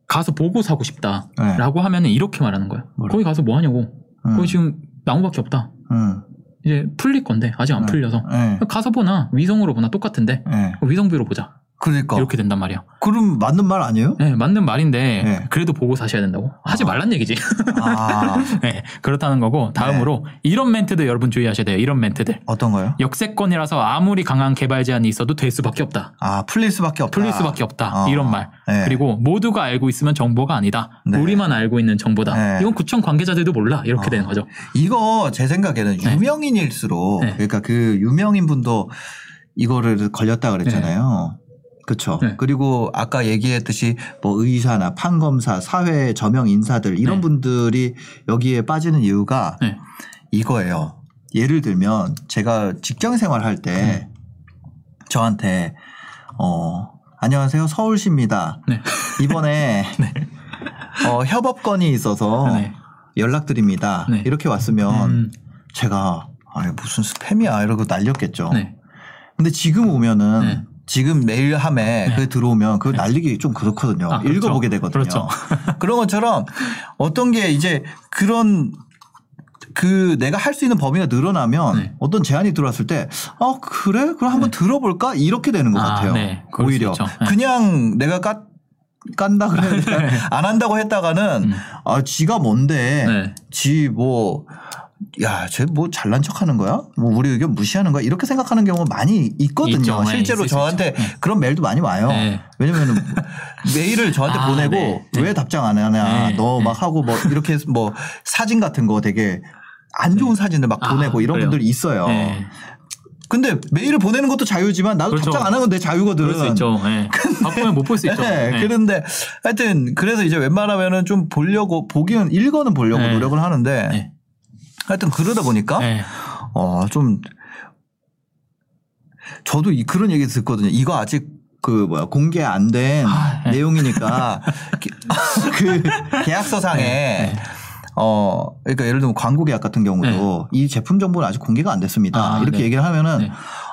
가서 보고 사고 싶다. 네. 라고 하면 이렇게 말하는 거예요. 뭐라? 거기 가서 뭐 하냐고. 음. 거기 지금 나무밖에 없다. 음. 이제 풀릴 건데 아직 안 네. 풀려서 네. 가서 보나 위성으로 보나 똑같은데 네. 위성비로 보자. 그러니까. 이렇게 된단 말이에요. 그럼 맞는 말 아니에요? 네, 맞는 말인데 네. 그래도 보고 사셔야 된다고. 하지 말란 얘기지. 아, (laughs) 네, 그렇다는 거고 다음으로 이런 멘트들 여러분 주의하셔야 돼요. 이런 멘트들. 어떤 거요? 역세권이라서 아무리 강한 개발 제한이 있어도 될 수밖에 없다. 아, 풀릴 수밖에 없다. 풀릴 수밖에 없다. 어. 이런 말. 네. 그리고 모두가 알고 있으면 정보가 아니다. 네. 우리만 알고 있는 정보다. 네. 이건 구청 관계자들도 몰라. 이렇게 어. 되는 거죠. 이거 제 생각에는 네. 유명인일수록 네. 그러니까 그 유명인 분도 이거를 걸렸다 그랬잖아요. 그렇죠. 네. 그리고 아까 얘기했듯이 뭐 의사나 판검사, 사회 저명 인사들 이런 네. 분들이 여기에 빠지는 이유가 네. 이거예요. 예를 들면 제가 직장 생활할 때 네. 저한테 어 안녕하세요 서울시입니다. 네. 이번에 (laughs) 네. 어, 협업 건이 있어서 네. 연락드립니다. 네. 이렇게 왔으면 음, 제가 아니 무슨 스팸이야 이러고 날렸겠죠. 네. 근데 지금 오면은 네. 지금 메일함에 네. 그 들어오면 그거 날리기 좀 그렇거든요. 아, 그렇죠. 읽어보게 되거든요. 그렇죠. (laughs) 그런 것처럼 어떤 게 이제 그런 그 내가 할 수 있는 범위가 늘어나면 네. 어떤 제안이 들어왔을 때, 어 그래? 그럼 한번 들어볼까? 이렇게 되는 것 아, 같아요. 네. 오히려. 네. 그냥 내가 까, 깐다 그랬는데 (laughs) 안 한다고 했다가는 음. 아 지가 뭔데 네. 지뭐 야, 쟤 뭐 잘난 척 하는 거야? 뭐 우리 의견 무시하는 거야? 이렇게 생각하는 경우가 많이 있거든요. 실제로 저한테. 네. 그런 메일도 많이 와요. 네. 왜냐면은 (laughs) 메일을 저한테 아, 보내고 네. 네. 왜 답장 안 하냐? 네. 너막 네. 하고 뭐 이렇게 뭐 사진 같은 거 되게 안 좋은 사진을 막 아, 보내고 이런 그래요? 분들이 있어요. 네. 근데 메일을 보내는 것도 자유지만 나도 그렇죠. 답장 안 하는 건 내 자유거든. 그럴 수 있죠. 네. 바쁘면 못 볼 수 있죠. (laughs) 네, 네. 그런데 하여튼 그래서 이제 웬만하면은 좀 보려고 보기는 읽어는 보려고 네. 노력을 하는데 네. 하여튼 그러다 보니까 네. 어 좀 저도 이 그런 얘기 듣거든요. 이거 아직 그 뭐야 공개 안된 아, 네. 내용이니까 (laughs) 기- 그 계약서상에 네. 어 그러니까 예를 들면 광고 계약 같은 경우도 이 제품 정보는 아직 공개가 안 됐습니다. 아, 이렇게 네. 얘기를 하면은 네.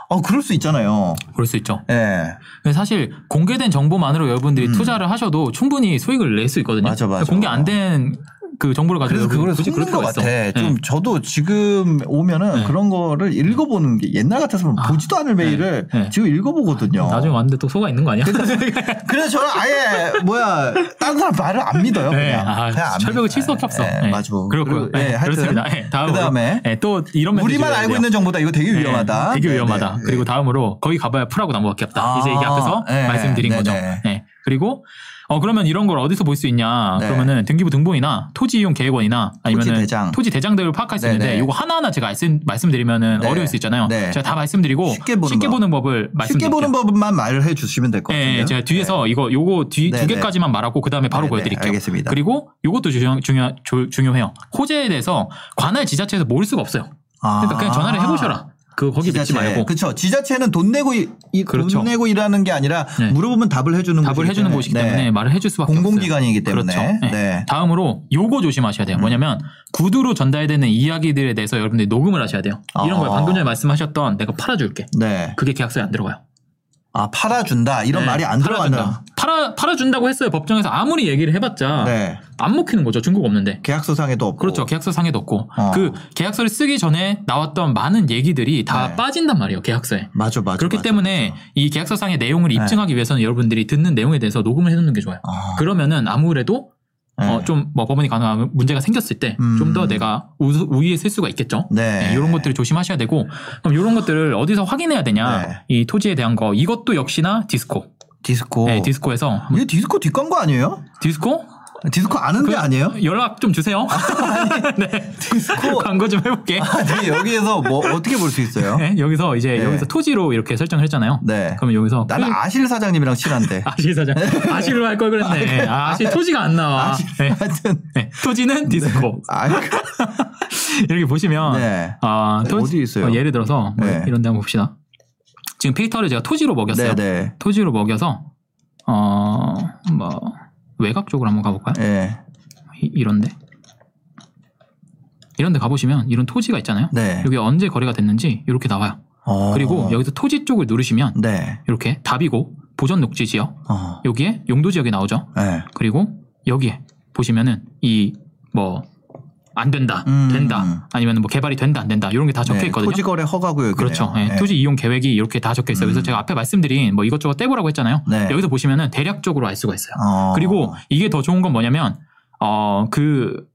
어 그럴 수 있잖아요. 그럴 수 있죠. 예. 근데 사실 공개된 정보만으로 여러분들이 음. 투자를 하셔도 충분히 수익을 낼 수 있거든요. 맞아, 맞아. 공개 안 된 그 정보를 가지고 그래서 그걸 속는 것 같아. 있어. 좀 네. 저도 지금 오면은 네. 그런 거를 읽어보는 게 옛날 같았으면 아. 보지도 않을 메일을 네. 지금 읽어보거든요. 나중에 왔는데 또 속아 있는 거 아니야? 그래서 (laughs) 저는 아예 뭐야 다른 사람 말을 안 믿어요. 네, 그냥. 아, 그냥 안 철벽을 믿어요. 칠 수밖에 없어. 네, 네. 맞아. 그렇고, 네, 네, 하여튼. 네, 그다음에 네, 또 이런 우리만 알고 돼요. 있는 정보다 이거 되게 네, 위험하다. 되게 네, 위험하다. 네, 네. 그리고 다음으로 거기 가봐야 풀하고 나무밖에 없다. 아, 이제 이게 앞에서 네, 말씀드린 네, 거죠. 네. 네. 그리고 어 그러면 이런 걸 어디서 볼 수 있냐? 네. 그러면은 등기부 등본이나 토지 이용 계획원이나 아니면은 토지 대장. 토지 대장들을 파악할 수 네, 있는데 네. 이거 하나하나 제가 말씀 말씀드리면은 네. 어려울 수 있잖아요. 네. 제가 다 말씀드리고 쉽게 보는 법. 법을 쉽게 말씀드릴게요. 보는 법만 말을 해 주시면 될 것 같은데요. 네, 제가 뒤에서 이거 요거 뒤, 네, 두 네. 개까지만 말하고 그 다음에 바로 네, 네, 보여 드릴게요. 알겠습니다. 그리고 요것도 중요, 중요, 조- 중요해요. 호재에 대해서 관할 지자체에서 모를 수가 없어요. 그러니까 그냥 전화를 해보셔라. 그 거기 믿지 말고 그렇죠. 지자체는 돈 내고 이, 이- 그렇죠. 돈 내고 일하는 게 아니라 네. 물어보면 답을 해주는 답을 곳이기 해주는 때문에. 곳이기 네. 때문에 말을 해줄 수밖에 없어요. 공공기관이기 때문에. 그렇죠. 네. 네. 다음으로 요거 조심하셔야 돼요. 음. 뭐냐면 구두로 전달되는 이야기들에 대해서 여러분들이 녹음을 하셔야 돼요. 이런 걸 아. 방금 전에 말씀하셨던 내가 팔아줄게. 네. 그게 계약서에 안 들어가요. 아 팔아준다 이런 네, 말이 안. 들어간다. 팔아 팔아준다고 했어요. 법정에서 아무리 얘기를 해봤자 네. 안 먹히는 거죠. 증거가 없는데. 계약서상에도 없고. 그렇죠. 계약서 상에도 없고 어. 그 계약서를 쓰기 전에 나왔던 많은 얘기들이 다 네. 빠진단 말이에요. 계약서에. 맞아 맞아. 그렇기 맞아, 때문에 맞아. 이 계약서상의 내용을 네. 입증하기 위해서는 여러분들이 듣는 내용에 대해서 녹음을 해놓는 게 좋아요. 아, 그러면은 아무래도 네. 어, 좀뭐 법원이 가능한 문제가 생겼을 때좀 음. 더 내가 우, 우위에 쓸 수가 있겠죠. 네. 이런 것들을 조심하셔야 되고 그럼 이런 것들을 어디서 확인해야 되냐? 네. 이 토지에 대한 거 이것도 역시나 디스코. 디스코. 네, 디스코에서 이게 디스코 뒷광고 아니에요? 디스코 디스코 아는데 그- 아니에요? 연락 좀 주세요. (laughs) 네. 디스코 광고 좀 해볼게. 아니 여기에서 뭐 어떻게 볼 수 있어요? 네, 여기서 이제 네. 여기서 토지로 이렇게 설정을 했잖아요. 네. 그러면 여기서 나는 토지- 아실 사장님이랑 친한데. (laughs) 아실 사장 아실로 할 걸 그랬네. 아, 아실 토지가 안 나와. 아실 네. 하여튼. 네, 토지는 디스코 아, (laughs) 이렇게 보시면 네. 아, 네, 어디 있어요? 어, 예를 들어서 뭐 네. 이런 데 한번 봅시다. 지금 필터를 제가 토지로 먹였어요. 네, 네. 토지로 먹여서 어뭐 외곽 쪽으로 한번 가볼까요? 네. 이- 이런데 이런데 가보시면 이런 토지가 있잖아요. 네. 여기 언제 거래가 됐는지 이렇게 나와요. 어. 그리고 여기서 토지 쪽을 누르시면 네. 이렇게 답이고 보전 녹지 지역 어. 여기에 용도 지역이 나오죠. 네. 그리고 여기에 보시면은 이 뭐 안 된다, 음. 된다, 아니면 뭐 개발이 된다, 안 된다 이런 게 다 적혀 네, 있거든요. 토지 거래 허가 구역이네요. 그렇죠. 예, 네. 토지 이용 계획이 이렇게 다 적혀 있어요. 그래서 음. 제가 앞에 말씀드린 뭐 이것저것 떼보라고 했잖아요. 네. 여기서 보시면은 대략적으로 알 수가 있어요. 어. 그리고 이게 더 좋은 건 뭐냐면 어그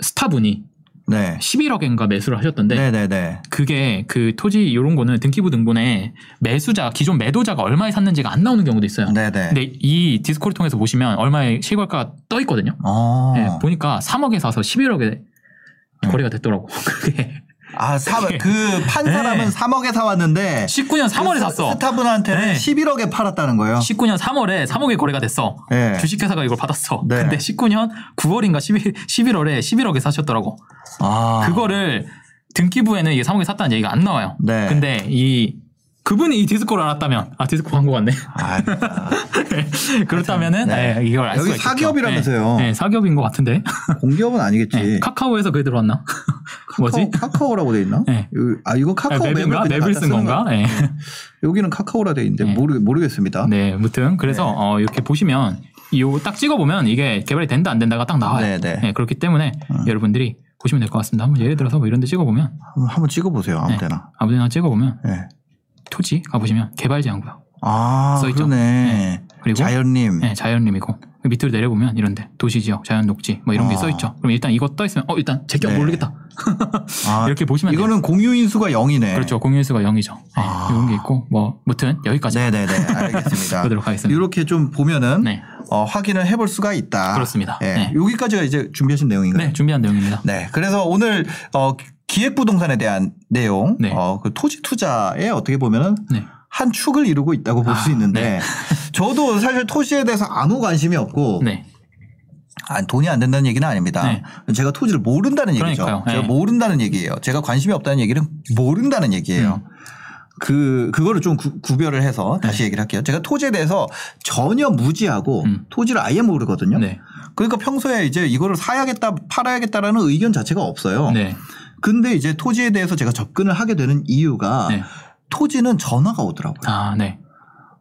스타분이 네. 11억엔가 매수를 하셨던데 네네네. 그게 그 토지 이런 거는 등기부 등본에 매수자 기존 매도자가 얼마에 샀는지가 안 나오는 경우도 있어요. 네네. 근데 이 디스코를 통해서 보시면 얼마의 실거래가가 떠 있거든요. 어. 네, 보니까 3억에 사서 11억에 음. 거래가 됐더라고. (laughs) 그게 아, 사, 그판 사람은 네. 3억에 사왔는데 19년 3월에 그 샀어. 스타분한테는 네. 11억에 팔았다는 거예요. 19년 3월에 3억에 거래가 됐어. 네. 주식회사가 이걸 받았어. 네. 근데 19년 9월인가 11, 11월에 11억에 사셨더라고. 아. 그거를 등기부에는 이게 3억에 샀다는 얘기가 안 나와요. 네. 근데 이 그분이 이 디스코를 알았다면 아 디스코 광고 같네. 아, (laughs) 그렇다면은 네. 네, 이걸 알 여기 있겠죠. 사기업이라면서요. 네, 네, 사기업인 것 같은데. 공기업은 아니겠지. 네, 카카오에서 그게 들어왔나? (laughs) 뭐지? 카카오, 카카오라고 돼 있나? 네. 여기- 아, 이거 카카오 아, 맵인가? 맵을 그냥 맵을 갖다 쓴 쓰는 건가? 거. 네. 여기는 카카오라 돼 있는데 네. 모르, 모르겠습니다. 네, 무튼 그래서 네. 어, 이렇게 보시면 이거 딱 찍어 보면 이게 개발이 된다 안 된다가 딱 나와요. 네, 네. 그렇기 때문에 음. 여러분들이 보시면 될 것 같습니다. 한번 예를 들어서 뭐 이런 데 찍어 보면 한번, 한번 찍어보세요. 아무 네. 데나. 아무데나 찍어 보면 네. 토지 가보시면 개발 제한구요. 아, 써있죠? 그러네. 그리고 자연님. 네, 자연림이고 밑으로 내려보면 이런데 도시지역, 자연녹지 뭐 이런 게 아. 써있죠. 그럼 일단 이거 떠있으면 어 일단 제격 네. 모르겠다. 아, (laughs) 이렇게 보시면 돼요. 이거는 공유인수가 0이네. 그렇죠. 공유수가 0이죠. 네, 아. 이런 게 있고 뭐 무튼 여기까지 네네네. (laughs) 알겠습니다. 보도록 하겠습니다. 이렇게 좀 보면은 네, 어, 확인을 해볼 수가 있다. 그렇습니다. 네. 네. 여기까지가 이제 준비하신 내용인가요? 네 준비한 내용입니다. 네. 그래서 오늘 어, 기획부동산에 대한 내용, 네. 어, 그 토지 투자에 어떻게 보면은 네. 한 축을 이루고 있다고 볼수 아, 있는데 네. (laughs) 저도 사실 토지에 대해서 아무 관심이 없고 네. 아, 돈이 안 된다는 얘기는 아닙니다. 네. 제가 토지를 모른다는 얘기죠. 그러니까요. 제가 네. 모른다는 얘기예요. 제가 관심이 없다는 얘기는 모른다는 얘기예요. 음. 그 그거를 좀 구, 별을 해서 다시 얘기를 할게요. 제가 토지에 대해서 전혀 무지하고 음. 토지를 아예 모르거든요. 네. 그러니까 평소에 이제 이거를 사야겠다, 팔아야겠다라는 의견 자체가 없어요. 네. 근데 이제 토지에 대해서 제가 접근을 하게 되는 이유가 네. 토지는 전화가 오더라고요. 아, 네.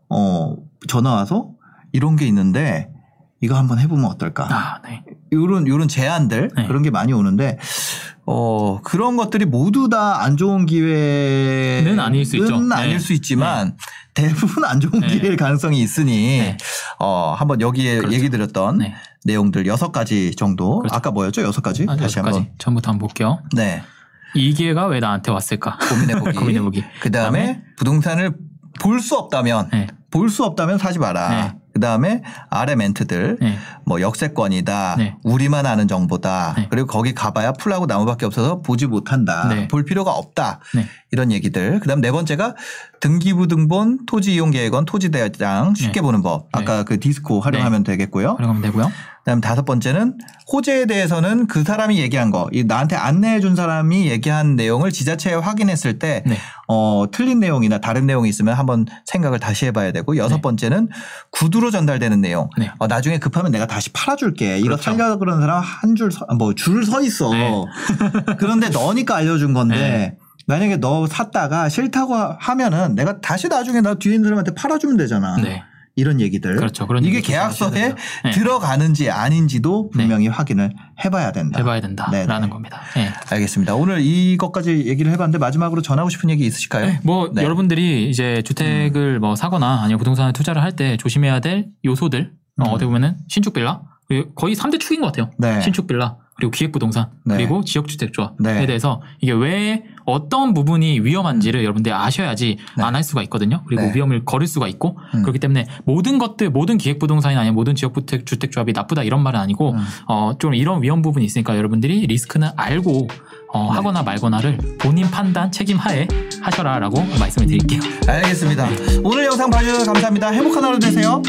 어, 전화 와서 이런 게 있는데 이거 한번 해보면 어떨까? 아, 네. 요런 요런 제안들 네. 그런 게 많이 오는데 어 그런 것들이 모두 다 안 좋은 기회는 는 아닐 수 있죠. 아닐 네. 수 있지만 대부분 안 좋은 네. 기회일 가능성이 있으니 네. 어 한번 여기에 그렇죠. 얘기 드렸던 네. 내용들 여섯 가지 정도 그렇죠. 아까 뭐였죠 여섯 가지 아, 다시 여기까지 한번 전부터 한번 볼게요. 네 이 기회가 왜 나한테 왔을까? 고민해 보기 (laughs) 고민해 보기. 그 다음에 부동산을 볼 수 없다면 네. 볼수 없다면 사지 마라. 네. 그 다음에 아래 멘트들 네. 뭐 역세권이다. 네. 우리만 아는 정보다. 네. 그리고 거기 가봐야 풀하고 나무밖에 없어서 보지 못한다. 네. 볼 필요가 없다. 네. 이런 얘기들. 그다음 네 번째가 등기부 등본 토지 이용 계획원 토지 대장 쉽게 네. 보는 법. 아까 그 디스코 활용하면 되겠고요. 활용하면 되고요. 그다음 다섯 번째는 호재에 대해서는 그 사람이 얘기한 거, 이 나한테 안내해 준 사람이 얘기한 내용을 지자체에 확인했을 때 네. 어, 틀린 내용이나 다른 내용이 있으면 한번 생각을 다시 해봐야 되고 여섯 네. 번째는 구두로 전달되는 내용. 네. 어, 나중에 급하면 내가 다시 팔아줄게. 이거 그렇죠. 살려 그러는 사람 한 줄, 뭐 줄 서 있어. 네. (laughs) 그런데 너니까 알려준 건데 네. 만약에 너 샀다가 싫다고 하면은 내가 다시 나중에 나 뒤에 있는 사람한테 팔아주면 되잖아. 네. 이런 얘기들. 그렇죠. 그런 이게 계약서에. 네. 들어가는지 아닌지도 분명히 확인을 해봐야 된다. 해봐야 네네. 된다라는 겁니다. 네. 알겠습니다. 오늘 이것까지 얘기를 해봤는데 마지막으로 전하고 싶은 얘기 있으실까요? 네, 뭐 네. 음. 여러분들이 이제 주택을 뭐 사거나 아니면 부동산에 투자를 할 때 조심해야 될 요소들 어, 음. 어떻게 보면은 신축 빌라 거의 3대 축인 것 같아요. 네. 신축 빌라 그리고 기획부동산 네. 그리고 지역주택조합에 네. 대해서 이게 왜 어떤 부분이 위험한지를 음. 여러분들 아셔야지 네. 안할 수가 있거든요. 그리고 네. 위험을 걸을 수가 있고 음. 그렇기 때문에 모든 것들 모든 기획 부동산이 아니면 모든 지역주택 주택조합이 나쁘다 이런 말은 아니고 음. 어, 좀 이런 위험 부분이 있으니까 여러분들이 리스크는 알고 어, 네. 하거나 말거나를 본인 판단 책임하에 하셔라라고 말씀을 드릴게요. 알겠습니다. 오늘 영상 봐주셔서 감사합니다. 행복한 하루 되세요.